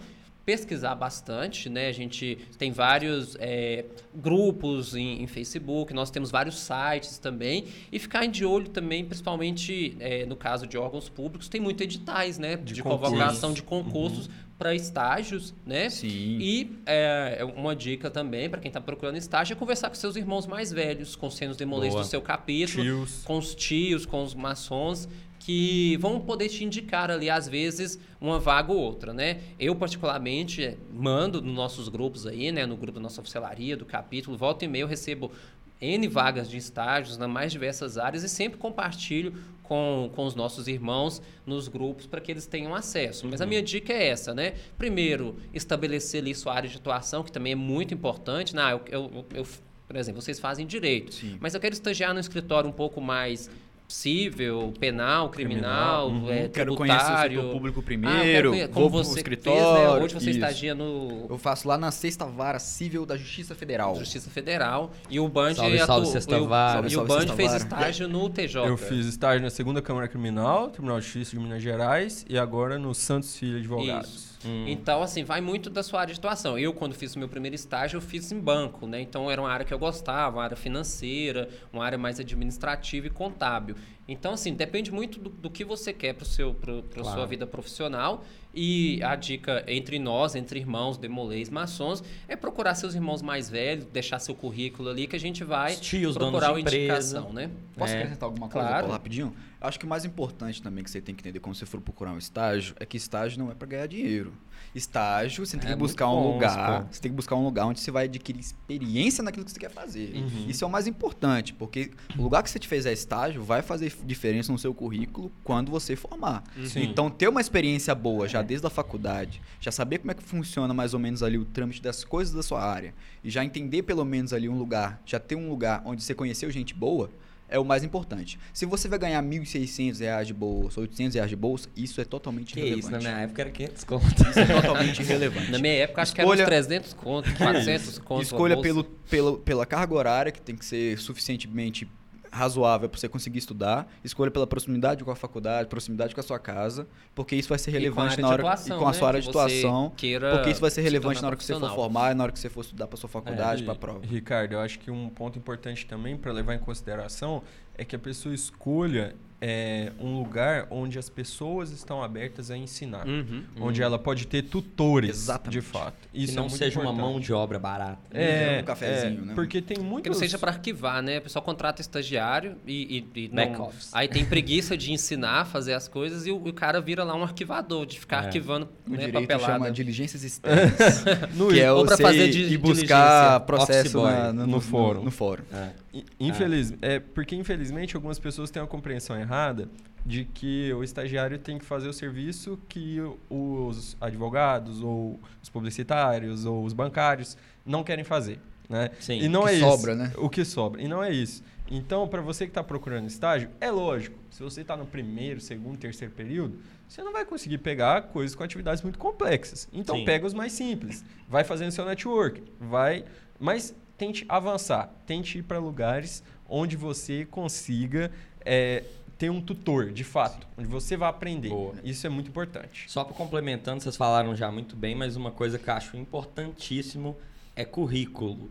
pesquisar bastante, né? A gente tem vários é, grupos em, em Facebook, nós temos vários sites também e ficar de olho também, principalmente é, no caso de órgãos públicos, tem muito editais, né? De, concursos. convocação de concursos para estágios, né? Sim. E é, uma dica também para quem está procurando estágio é conversar com seus irmãos mais velhos, com os senos demolês do seu capítulo, Tios. com os tios, com os maçons, que vão poder te indicar ali, às vezes, uma vaga ou outra, né? Eu, particularmente, mando nos nossos grupos aí, né? No grupo da nossa oficialaria, do capítulo, volta e meia eu recebo N vagas de estágios nas mais diversas áreas e sempre compartilho com, com os nossos irmãos nos grupos para que eles tenham acesso. Mas a minha dica é essa, né? Primeiro, estabelecer ali sua área de atuação, que também é muito importante. Não, eu, eu, eu- eu- por exemplo, vocês fazem direito, Sim. mas eu quero estagiar num escritório um pouco mais civil, penal, criminal, Criminal, é, Uhum. Quero conhecer o tributário. público Ah, primeiro, vou como pro você fez, escritório. né? Hoje você isso. estagia no Eu faço lá na sexta vara civil da Justiça Federal. Justiça Federal e o Band Salve, salve, Sexta e o, Vara. e o Salve, Band Sexta fez estágio no TJ. Eu fiz estágio na segunda Câmara Criminal, Tribunal de Justiça de Minas Gerais e agora no Santos Filho Advogados. Isso. Hum. Então, assim, vai muito da sua área de atuação. Eu, quando fiz o meu primeiro estágio, eu fiz em banco, né? Então, era uma área que eu gostava, uma área financeira, uma área mais administrativa e contábil. Então, assim, depende muito do, do que você quer para seu pro, pro Claro. sua vida profissional. E a dica entre nós, entre irmãos, demolês, maçons, é procurar seus irmãos mais velhos, deixar seu currículo ali, que a gente vai Os tios, procurar uma empresa. indicação, né? Posso É. acrescentar alguma coisa Claro. Rapidinho? Acho que o mais importante também que você tem que entender quando você for procurar um estágio é que estágio não é para ganhar dinheiro. Estágio, você tem É que buscar um bom lugar. Você tem que buscar um lugar onde você vai adquirir experiência naquilo que você quer fazer. Uhum. Isso é o mais importante, porque o lugar que você te fizer estágio vai fazer diferença no seu currículo quando você formar. Sim. Então, ter uma experiência boa já desde a faculdade, já saber como é que funciona mais ou menos ali o trâmite das coisas da sua área, e já entender pelo menos ali um lugar, já ter um lugar onde você conheceu gente boa, é o mais importante. Se você vai ganhar 1.600 reais de bolsa, 800 reais de bolsa, isso é totalmente Que irrelevante. isso, na minha época era 500 conto. Isso é totalmente irrelevante. Na minha época, acho que Escolha- era uns 300 conto, 400 conto. Escolha pelo, pelo, pela carga horária, que tem que ser suficientemente razoável para você conseguir estudar. Escolha pela proximidade com a faculdade, proximidade com a sua casa, porque isso vai ser com a relevante área na de hora atuação, e com a né? sua área de atuação. Porque isso vai ser se relevante na hora que você for formar, na hora que você for estudar para sua faculdade, É, para e- prova. Ricardo, eu acho que um ponto importante também para levar em consideração é que a pessoa escolha é, um lugar onde as pessoas estão abertas a ensinar. Uhum. Onde ela pode ter tutores, Exatamente. de fato. Que Isso não é seja uma importante. mão de obra barata. É, Um cafezinho, é, né? Porque tem Que muitos... não seja para arquivar, né? O pessoal contrata estagiário e, e, e Back não- office. aí tem preguiça de ensinar a fazer as coisas e o, o cara vira lá um arquivador, de ficar É. arquivando O né, direito papelada. chama diligências externas. No- que é ou pra fazer ir buscar processo na- no, No no fórum. No, fórum. É. I- Infeliz... É, porque, infelizmente, algumas pessoas têm uma compreensão errada de que o estagiário tem que fazer o serviço que os advogados, ou os publicitários, ou os bancários não querem fazer. Né? Sim. e não que é sobra, isso. né? O que sobra. E não é isso. Então, para você que está procurando estágio, é lógico. Se você está no primeiro, segundo, terceiro período, você não vai conseguir pegar coisas com atividades muito complexas. Então, Sim. pega os mais simples. Vai fazendo seu network. Vai... Mas tente avançar. Tente ir para lugares onde você consiga é, ter um tutor, de fato. Onde você vai aprender. Boa. Isso é muito importante. Só para complementando, vocês falaram já muito bem, mas uma coisa que eu acho importantíssimo é currículo.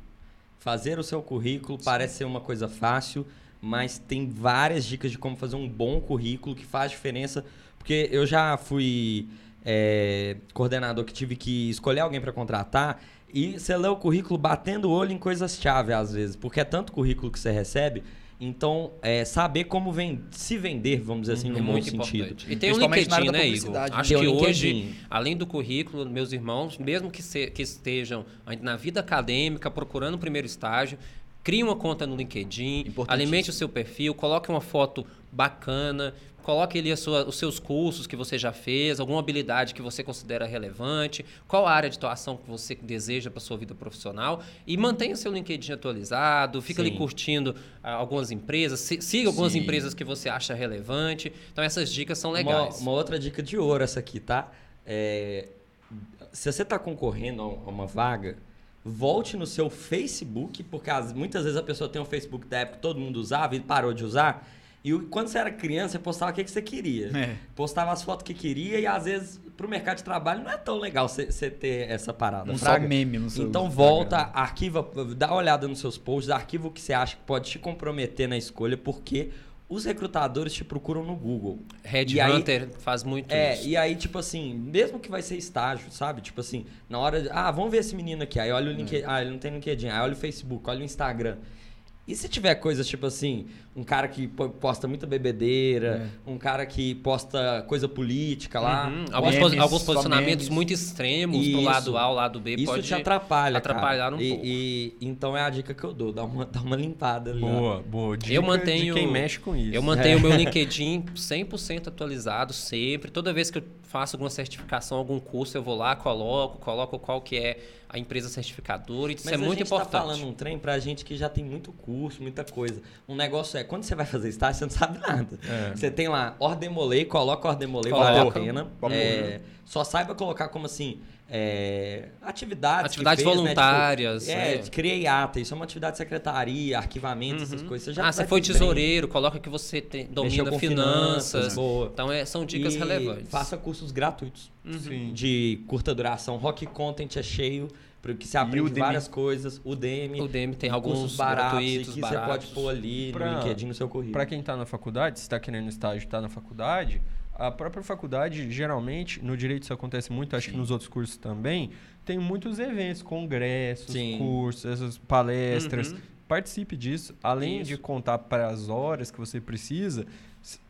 Fazer o seu currículo parece ser uma coisa fácil, mas tem várias dicas de como fazer um bom currículo que faz diferença. Porque eu já fui é, coordenador que tive que escolher alguém para contratar e você lê o currículo batendo o olho em coisas-chave às vezes, porque é tanto currículo que você recebe. Então, é, saber como ven- se vender, vamos dizer assim, É no bom muito sentido. importante. E tem o LinkedIn, né, Igor? Acho Tem que hoje, além do currículo, meus irmãos, mesmo que, se- que estejam ainda na vida acadêmica, procurando o primeiro estágio, crie uma conta no LinkedIn, alimente o seu perfil, coloque uma foto bacana, coloque ali sua- os seus cursos que você já fez, alguma habilidade que você considera relevante, qual a área de atuação que você deseja para sua vida profissional e mantenha o seu LinkedIn atualizado, fica ali Sim. curtindo ah, algumas empresas, si- siga algumas Sim. empresas que você acha relevante. Então essas dicas são Uma, legais. uma outra dica de ouro essa aqui, tá? É, se você está concorrendo a uma vaga, volte no seu Facebook, porque as- muitas vezes a pessoa tem um Facebook da época que todo mundo usava e parou de usar. E quando você era criança, você postava o que, que você queria. É. Postava as fotos que queria e às vezes pro mercado de trabalho não é tão legal você ter essa parada. Um só fraga. meme no seu Então volta, arquiva, dá uma olhada nos seus posts, arquiva o que você acha que pode te comprometer na escolha, porque os recrutadores te procuram no Google. Red E aí- Hunter faz muito É, isso. e aí, tipo assim, mesmo que vai ser estágio, sabe? Tipo assim, na hora de. Ah, vamos ver esse menino aqui. Aí olha o LinkedIn. Ah, ele não tem LinkedIn. Aí olha o Facebook, olha o Instagram. E se tiver coisas tipo assim, um cara que po- posta muita bebedeira, um cara que posta coisa política lá. Uhum. Alguns, memes, alguns posicionamentos muito extremos pro Isso. lado A, o lado B Isso pode te atrapalha, atrapalhar cara. um e, pouco. e- então é a dica que eu dou, dá uma, dá uma limpada ali. ó. Boa, boa. Dica Eu mantenho de quem mexe com isso. Eu mantenho o meu LinkedIn 100% atualizado sempre. Toda vez que eu faço alguma certificação, algum curso, eu vou lá, coloco, coloco qual que é a empresa certificadora. Isso Mas é a muito gente importante. tá falando um trem pra gente que já tem muito curso, muita coisa. Um negócio é, quando você vai fazer estágio, você não sabe nada. É. Você tem lá, Ordemolei, coloca Ordemolei, Coloca. vale a pena. É, só saiba colocar como assim. é, atividades. Atividades fez, né? voluntárias, Tipo, é, é. criei ata. Isso é uma atividade de secretaria, arquivamento, essas coisas. Você já ah, você foi tudo bem. tesoureiro, coloca que você tem, domina com finanças. boa. Então, é, são dicas E relevantes. Faça cursos gratuitos Sim. de curta duração. Rock Content é cheio, porque você aprende Udemy. várias coisas. O O DM tem alguns cursos baratos e gratuitos, que baratos. você pode pôr ali Pra- no LinkedIn, no seu currículo. Para quem está na faculdade, se está querendo estágio está na faculdade, a própria faculdade, geralmente, no direito isso acontece muito, acho que nos outros cursos também, tem muitos eventos, congressos, Sim. cursos, essas palestras. Uhum. Participe disso, além de Isso. contar para as horas que você precisa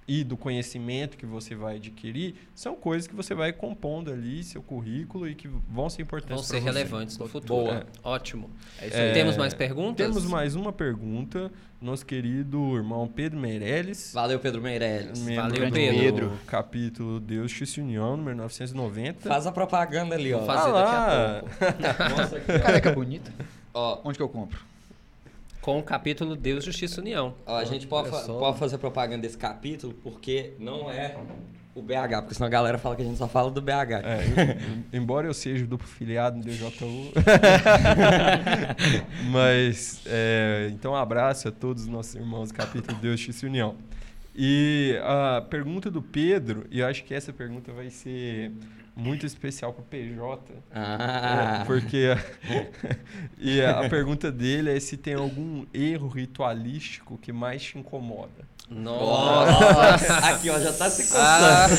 e do conhecimento que você vai adquirir, são coisas que você vai compondo ali seu currículo e que vão ser importantes Vão ser relevantes no futuro. Boa. Ótimo. É isso É, aí. Temos mais perguntas? Temos mais uma pergunta. Nosso querido irmão Pedro Meirelles. Valeu, Pedro Meirelles. Valeu, do Pedro. capítulo Deus e União, número 990. Faz a propaganda ali, ó. Vou fazer Ah daqui a pouco. Mostra aqui, ó. Careca bonita. ó. Onde que eu compro? Com o capítulo Deus, Justiça e União. Ó, a gente pode, Olha fa- pode fazer propaganda desse capítulo porque não é o BH, porque senão a galera fala que a gente só fala do BH. É, em- embora eu seja duplo filiado no DJU. Mas, é, então, um abraço a todos os nossos irmãos do capítulo Deus Justiça e União. E a pergunta do Pedro, e eu acho que essa pergunta vai ser muito especial para o PJ. Ah, É, porque e a pergunta dele é se tem algum erro ritualístico que mais te incomoda. Nossa! aqui, ó, já tá se coçando.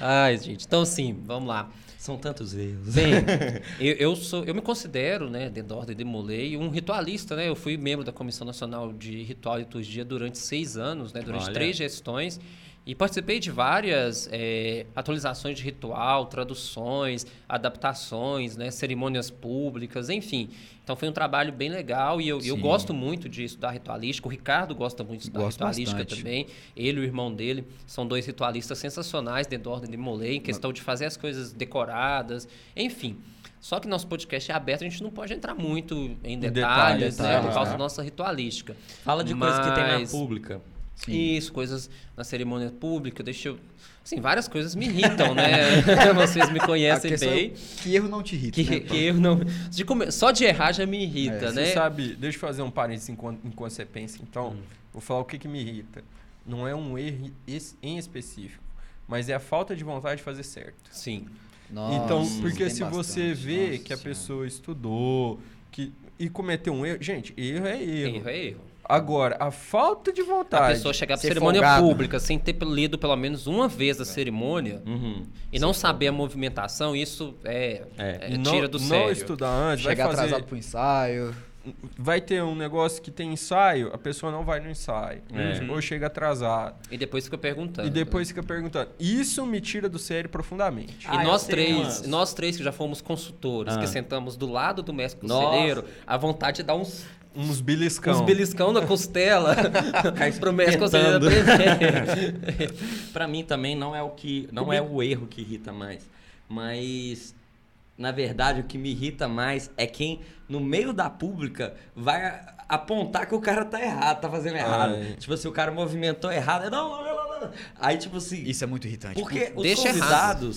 Ai, gente. Então, sim, vamos lá. São tantos erros. Bem, eu, eu sou, eu me considero, né, dentro da Ordem de Molei, um ritualista, né? Eu fui membro da Comissão Nacional de Ritual e Liturgia durante seis anos, né, durante Olha. três gestões, e participei de várias eh, atualizações de ritual, traduções, adaptações, né, cerimônias públicas, enfim. Então foi um trabalho bem legal e eu, eu gosto muito de estudar ritualística. O Ricardo gosta muito de estudar Gosto ritualística bastante. também. Ele e o irmão dele são dois ritualistas sensacionais dentro da Ordem de Molay, em questão de fazer as coisas decoradas, enfim. Só que nosso podcast é aberto, a gente não pode entrar muito em detalhes, detalhes, né, por tá. causa da nossa ritualística. Fala de coisas que tem na Mas- pública. Isso, coisas na cerimônia pública, deixa eu... Assim, várias coisas me irritam, né? Vocês me conhecem é bem. Que erro não te irrita. Que, né? que eu não... De come- Só de errar já me irrita, É, né? Você sabe, deixa eu fazer um parênteses enquanto, enquanto você pensa. Então, Hum. vou falar o que, que me irrita. Não é um erro em específico, mas é a falta de vontade de fazer certo. Sim. Nossa, então, porque se você bastante. vê Nossa que a Senhora. pessoa estudou que, e cometeu um erro, gente, erro é erro. Erro é erro. Agora, a falta de A vontade. pessoa chegar pra ser cerimônia folgado. pública sem ter lido pelo menos uma vez a cerimônia Uhum. e não saber a movimentação, isso é, É. é não, tira do não sério. estudar antes, vai Chegar fazer, atrasado pro ensaio. vai ter um negócio que tem ensaio, a pessoa não vai no ensaio, É. ou chega atrasado. E depois fica perguntando. E depois fica perguntando. Isso me tira do sério profundamente. E Ah, eu nós três, umas. nós três que já fomos consultores, Ah. que sentamos do lado do mestre conselheiro, a vontade de dar uns, Uns beliscão. uns beliscão na costela pro mestre conselheiro espetando. aprender. Pra mim também não é o que não é o erro que irrita mais, mas na verdade o que me irrita mais é quem no meio da pública vai apontar que o cara tá errado, tá fazendo errado. Ai. Tipo assim, o cara movimentou errado, não, não, não, não, não. Aí tipo assim, Isso é muito irritante. porque os Deixa errado.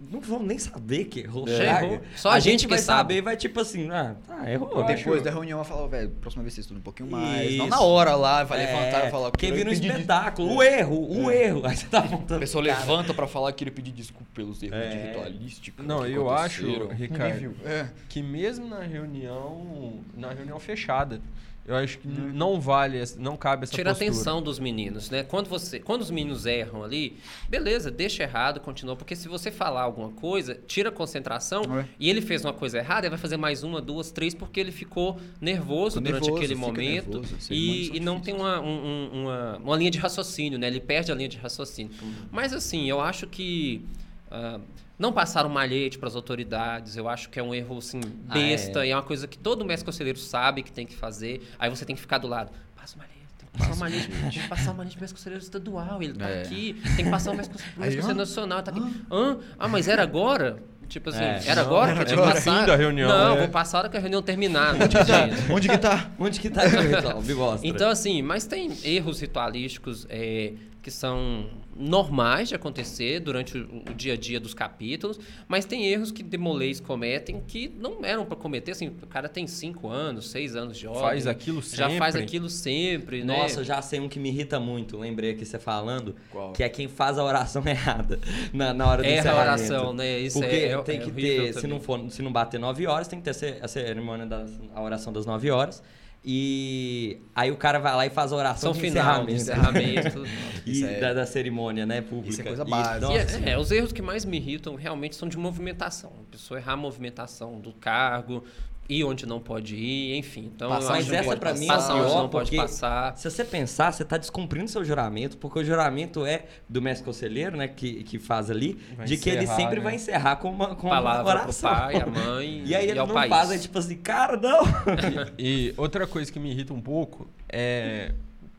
Não vão nem saber que errou. Errou. Só a a gente gente que vai sabe. saber, vai tipo assim, ah, tá, errou. Depois da reunião eu falo, velho, próxima vez você estuda um pouquinho mais. Não Isso. na hora lá, vai É, levantar e falar Porque "Eu vira um espetáculo, o erro, o erro. Aí você tá apontando. A pessoa cara. levanta pra falar que ele pediu desculpa pelos erros de É. ritualística. Não, que eu acho. Ricardo. É. que mesmo na reunião, na reunião fechada, eu acho que não vale, não cabe essa Tira a postura. atenção dos meninos, né? Quando você, quando os meninos erram ali, beleza, deixa errado, continua, porque se você falar alguma coisa, tira a concentração É. e ele fez uma coisa errada, ele vai fazer mais uma, duas, três, porque ele ficou nervoso durante nervoso, aquele momento nervoso, humanos e, e não tem uma, um- um- uma, uma linha de raciocínio, né? Ele perde a linha de raciocínio. Mas assim, eu acho que ah, não passar um malhete para as autoridades, eu acho que é um erro assim Ah, besta é. e é uma coisa que todo mestre conselheiro sabe que tem que fazer. Aí você tem que ficar do lado. Passa o malhete. Tem que passar o malhete, tem que passar o malhete mestre conselheiro estadual. Ele tá É. aqui. Tem que passar o mestre conselheiro, nacional. Tá aqui. Hã? Ah, mas era agora? Tipo assim, É. era agora que eu tinha que agora. passar? Fim da reunião, Não, é. vou passar a hora que a reunião terminar. Não tinha jeito. Onde que tá? Onde que tá o ritual? Me mostra. Então, assim, mas tem erros ritualísticos. é, que são normais de acontecer durante o, o dia a dia dos capítulos, mas tem erros que demolês cometem que não eram para cometer. Assim, o cara tem cinco anos, seis anos de ordem. Faz aquilo Já sempre. faz aquilo sempre, né? Nossa, já sei um que me irrita muito. Lembrei aqui você falando. Qual? Que é quem faz a oração errada na, na hora do Erra a oração, né? Isso Porque é, é- tem é que horrível ter, se também. não, for, se não bater 9 horas, tem que ter a cerimônia da a oração das 9 horas. E aí o cara vai lá e faz a oração São de final, de encerramento. encerramento. e é- da, da cerimônia, né, pública. Isso é coisa E, básica. nossa, E é, é, os erros que mais me irritam realmente são de movimentação. A pessoa errar a movimentação do cargo, ir onde não pode ir, enfim. Então, Mas essa pra mim é passar onde pior, não pode porque passar. Se você pensar, você está descumprindo seu juramento, porque o juramento é do mestre conselheiro, né, que, que faz ali, Vai de que ele encerrar, sempre né? vai encerrar com uma, com uma Palavra pro oração. pai, a mãe E aí ele ao não país. faz, é tipo assim, cara, não. E outra coisa que me irrita um pouco é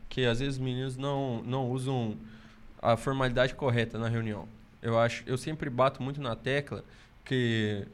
que às vezes os meninos não, não usam a formalidade correta na reunião. Eu acho, eu sempre bato muito na tecla que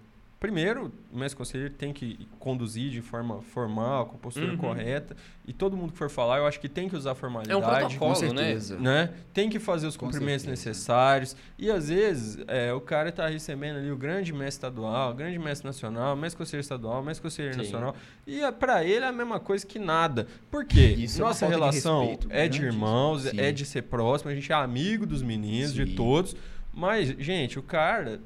primeiro o mestre conselheiro tem que conduzir de forma formal, com postura Uhum. correta, e todo mundo que for falar, eu acho que tem que usar a É formalidade. um protocolo, com né? certeza. né? Tem que fazer os Com cumprimentos certeza. necessários. E às vezes é, o cara está recebendo ali o grande mestre estadual, o grande mestre nacional, mestre conselheiro estadual, mestre conselheiro Sim. nacional. E é, para ele é a mesma coisa que nada. Por quê? Isso é Nossa de relação respeito é de irmãos, Sim. é de ser próximo, a gente é amigo dos meninos, de Sim. todos. Mas, gente, o cara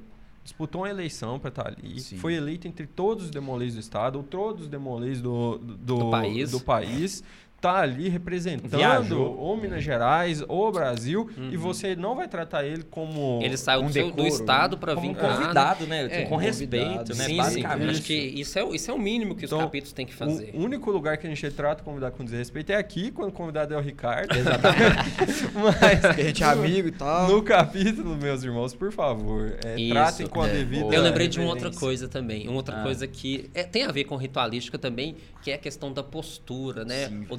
disputou uma eleição para estar ali, Sim. foi eleito entre todos os demolês do estado, ou todos os demolês do, do, Do país. do país, tá ali representando Viajou. ou Minas Gerais ou Brasil Uhum. e você não vai tratar ele como Ele saiu um do, seu- do decoro, estado para vir um convidado, né? É, com respeito, né? Sim, sim. Acho que isso é, isso é o mínimo que os Então, capítulos têm que fazer. O único lugar que a gente trata o convidado com desrespeito é aqui, quando o convidado é o Ricardo. Mas Que a gente é amigo e tal. no capítulo, meus irmãos, por favor, é, Isso, tratem com a é. devida Eu lembrei de uma outra coisa também. Uma outra Ah. coisa que é- tem a ver com ritualística também, que é a questão da postura, né? Sim. O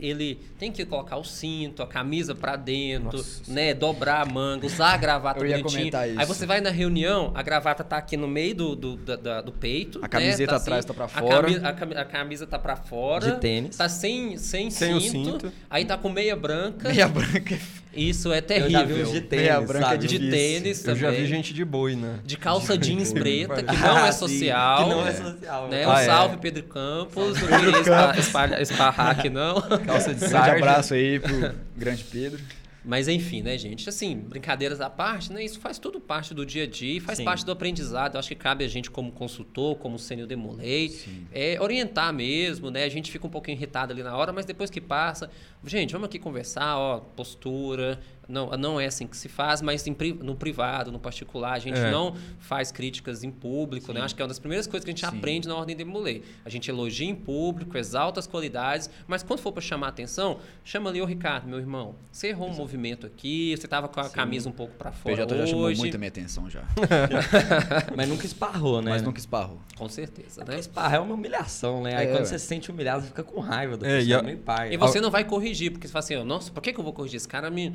ele tem que colocar o cinto, a camisa pra dentro, Nossa. né? Dobrar a manga, usar a gravata Eu ia bonitinho. comentar Aí você vai na reunião, a gravata tá aqui no meio do, do, do peito. A né? camiseta Tá atrás tá pra fora. A, cami- a camisa tá pra fora. De tênis. Tá sem, sem, Sem cinto, cinto. Aí tá com meia branca. Meia branca. Isso é Eu terrível. já vi uns de tênis, Meia branca sabe? de difícil. tênis Eu já também. vi gente de boi, né? De calça jeans preta, que Ah, não é sim, social. Que não é social. Né? Ah, um é. salve, Pedro Campos. Não queria espalhar- esparrar aqui, não. Calça de Grande sarja. abraço aí pro grande Pedro. Mas enfim, né, gente? Assim, brincadeiras à parte, né? Isso faz tudo parte do dia a dia e faz Sim. parte do aprendizado. Eu acho que cabe a gente, como consultor, como sênior demolei, é, orientar mesmo, né? A gente fica um pouquinho irritado ali na hora, mas depois que passa, gente, vamos aqui conversar, ó, postura. Não, não é assim que se faz, mas em no privado, no particular, a gente É. não faz críticas em público, né? Acho que é uma das primeiras coisas que a gente Sim. aprende na ordem de demolei. A gente elogia em público, exalta as qualidades, mas quando for para chamar atenção, chama ali o Ricardo, meu irmão. Você errou um movimento aqui, você tava com a camisa um pouco para O fora PJ já chamou hoje. muito a minha atenção já. Mas nunca esparrou, né? Mas nunca esparrou. Com certeza, Porque né? esparrar é uma humilhação, né? Aí É, quando ué. você se sente humilhado, você fica com raiva do É, pessoal, e a- meio pai. E você não vai corrigir, porque você fala assim, nossa, por que, que eu vou corrigir? Esse cara me,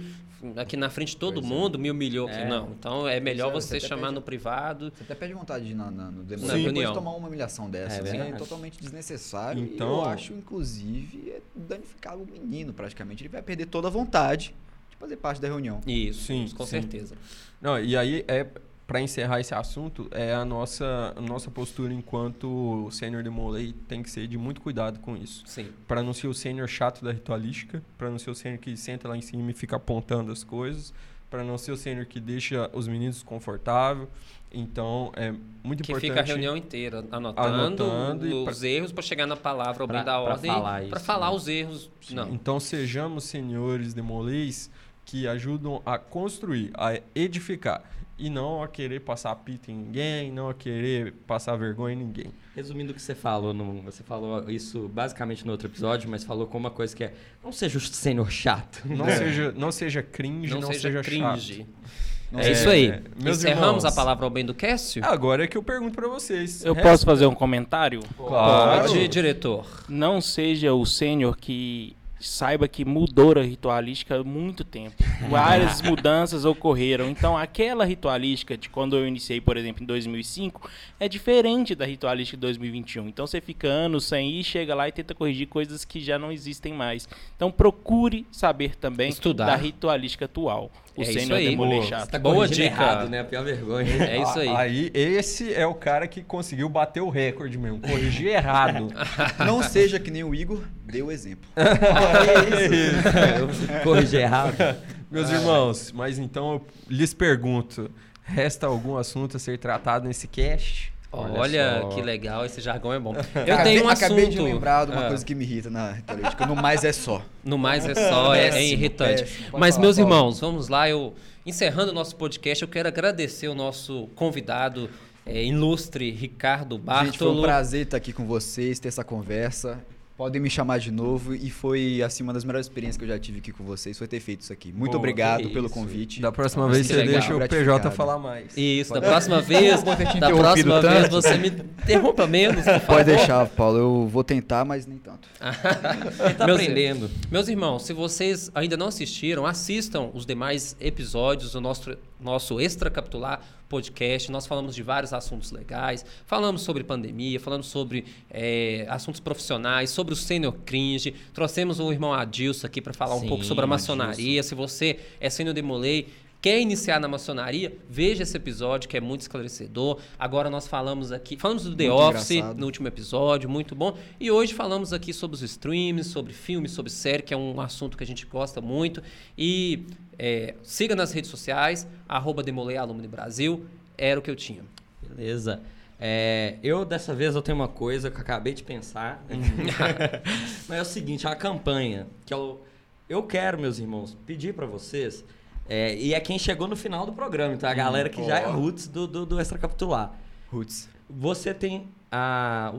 aqui na frente de todo Pois é. mundo me humilhou aqui. É. Não, então é melhor é, você você chamar pede- no privado. Você até perde vontade de ir na, na, no Na demônio depois tomar uma humilhação dessa. É assim, É, totalmente desnecessário. Então- E eu acho, inclusive, é danificar o menino praticamente. Ele vai perder toda a vontade de fazer parte da reunião. Isso, Sim, com sim. certeza. Não, e aí é para encerrar esse assunto, é a nossa a nossa postura enquanto sênior demolei tem que ser de muito cuidado com isso. Sim. Para não ser o sênior chato da ritualística, para não ser o sênior que senta lá em cima e fica apontando as coisas, para não ser o sênior que deixa os meninos confortáveis. Então, é muito Que importante fica a reunião inteira anotando, Anotando os erros para chegar na palavra Pra- bem da pra ordem, falar para isso, falar né? os erros. Não. Então sejamos senhores demolês que ajudam a construir, a edificar. E não a querer passar pito em ninguém, não a querer passar vergonha em ninguém. Resumindo o que você falou, no- você falou isso basicamente no outro episódio, mas falou com uma coisa que é: não seja o sênior chato. Não, seja, não seja cringe, Não, não, seja, cringe. chato. Não É seja- isso aí. meus Encerramos irmãos. a palavra ao bem do Cássio? Agora é que eu pergunto pra vocês. Eu Resta- posso fazer um comentário? Claro. Pode, diretor. Não seja o sênior que saiba que mudou a ritualística há muito tempo. várias mudanças ocorreram. Então, aquela ritualística de quando eu iniciei, por exemplo, em 2005, é diferente da ritualística de 2021. Então, você fica anos sem ir, chega lá e tenta corrigir coisas que já não existem mais. Então, procure saber também Estudar. da ritualística atual. O É isso aí. Tá Boa corrigindo dica. errado, né? A pior vergonha. É isso aí. Aí, esse é o cara que conseguiu bater o recorde mesmo. Corrigir errado. Não seja que nem o Igor, dê o exemplo. Eu corrigi errado. Meus irmãos, mas então eu lhes pergunto: resta algum assunto a ser tratado nesse cast? Olha, só. que legal, esse jargão é bom. Eu acabei, tenho um acabei assunto. de lembrar de uma Ah, coisa que me irrita na ritualística. No mais é só. No mais é só, é, é irritante. Mas, falar, meus Paulo. irmãos, vamos lá. Eu, encerrando o nosso podcast, eu quero agradecer o nosso convidado é, ilustre, Ricardo Gente, foi um Bartolo. prazer estar aqui com vocês, ter essa conversa. Podem me chamar de novo e foi assim uma das melhores experiências que eu já tive aqui com vocês, foi ter feito isso aqui. Muito Boa, obrigado pelo convite. Da próxima vez que você legal. deixa o PJ falar mais. Isso, da próxima vez, Vou ter te da próxima vez tanto. você me interrompa menos, por favor. Pode deixar, Paulo, eu vou tentar, mas nem tanto. Ele tá Meus- aprendendo. Meus irmãos, se vocês ainda não assistiram, assistam os demais episódios do nosso, nosso Extra Capitular podcast. Nós falamos de vários assuntos legais, falamos sobre pandemia, falamos sobre é, assuntos profissionais, sobre o sênior cringe. Trouxemos o irmão Adilson aqui para falar um Sim, pouco sobre a maçonaria. Se você é sênior demolei, quer iniciar na maçonaria, veja esse episódio que é muito esclarecedor. Agora nós falamos aqui, falamos do The Muito Office engraçado. no último episódio, muito bom. E hoje falamos aqui sobre os streams, sobre filmes, sobre série, que é um assunto que a gente gosta muito. E é, siga nas redes sociais, arroba Demolei Alumni Brasil, era o que eu tinha. Beleza. É, eu, dessa vez, eu tenho uma coisa que eu acabei de pensar. Mas é o seguinte, a campanha que eu, eu quero, meus irmãos, pedir pra vocês, é, e é quem chegou no final do programa, então a galera que já é roots do, do, do Extra Capitular. Roots. Você tem a,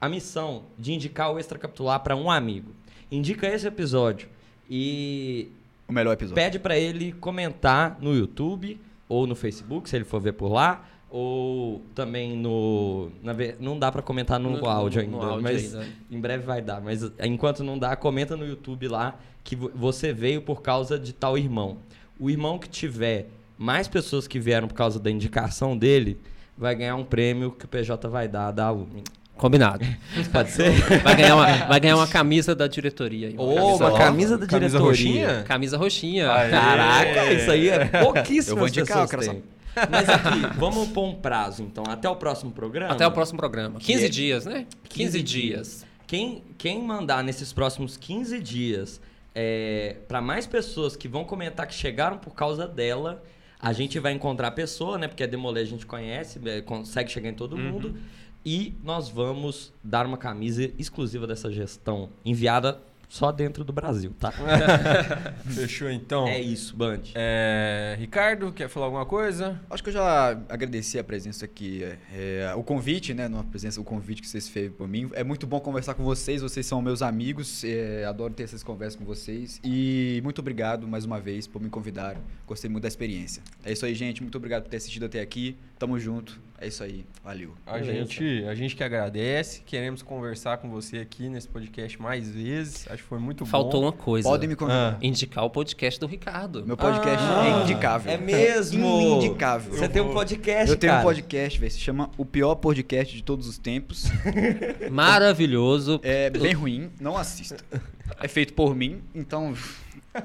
a missão de indicar o Extra Capitular pra um amigo. Indica esse episódio e O melhor episódio. pede pra ele comentar no YouTube ou no Facebook, se ele for ver por lá, ou também no. na não dá pra comentar no, No- áudio no ainda, áudio mas ainda. em breve vai dar. Mas enquanto não dá, comenta no YouTube lá que vo- você veio por causa de tal irmão. O irmão que tiver mais pessoas que vieram por causa da indicação dele vai ganhar um prêmio que o PJ vai dar da Uni. Combinado. Pode ser? Vai ganhar uma, vai ganhar uma camisa da diretoria. aí, Ou camisa uma camisa da Camisa diretoria. roxinha? Camisa roxinha. Aê. Caraca, isso aí é pouquíssimas Eu vou indicar, eu pessoas quero têm. Mas aqui, vamos pôr um prazo, então. Até o próximo programa. Até o próximo programa. Que 15 é- dias, né? 15, 15 dias. Quem, quem mandar nesses próximos 15 dias é, para mais pessoas que vão comentar que chegaram por causa dela, a gente vai encontrar a pessoa, né? Porque a Demolê a gente conhece, é, consegue chegar em todo mundo. E nós vamos dar uma camisa exclusiva dessa gestão, enviada só dentro do Brasil, tá? Fechou então? É isso, Band. É, Ricardo, quer falar alguma coisa? Acho que eu já agradeci a presença aqui, é, é, o convite, né? Não a presença, o convite que vocês fez por mim. É muito bom conversar com vocês, vocês são meus amigos, é, adoro ter essas conversas com vocês. E muito obrigado mais uma vez por me convidar. Gostei muito da experiência. É isso aí, gente. Muito obrigado por ter assistido até aqui. Tamo junto. É isso aí. Valeu. A Beleza. gente, a gente que agradece, queremos conversar com você aqui nesse podcast mais vezes. Acho que foi muito Faltou bom. uma coisa. Podem me convidar. Ah. Indicar o podcast do Ricardo. Meu podcast Ah, é indicável. É mesmo! Indicável. Você tem um podcast, Eu tenho cara. um podcast, velho. Se chama O Pior Podcast de Todos os Tempos. Maravilhoso. É bem ruim, não assista. É feito por mim, então.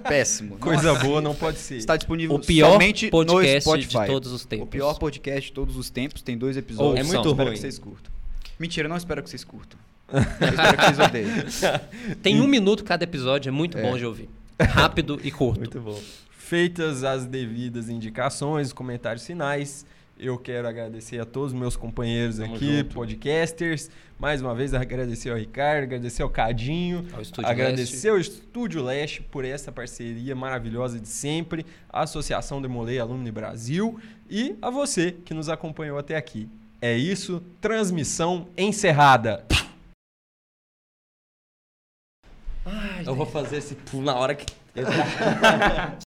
Péssimo. Coisa assista. boa não pode ser. Está disponível O pior somente no podcast Spotify. de todos os tempos. O pior podcast de todos os tempos. Tem dois episódios. É muito espero ruim. que vocês curtam. Mentira, não espero que vocês curtam. Eu espero que vocês odeiem. Tem um minuto cada episódio, é muito É. bom de ouvir. Rápido e curto. Muito bom. Feitas as devidas indicações, comentários finais, eu quero agradecer a todos os meus companheiros Tamo aqui, junto. podcasters. Mais uma vez, agradecer ao Ricardo, agradecer ao Cadinho, Ao Estúdio agradecer ao Estúdio Leste por essa parceria maravilhosa de sempre, a Associação Demolei Alumni Brasil e a você que nos acompanhou até aqui. É isso, transmissão encerrada. Eu vou fazer esse pulo na hora que.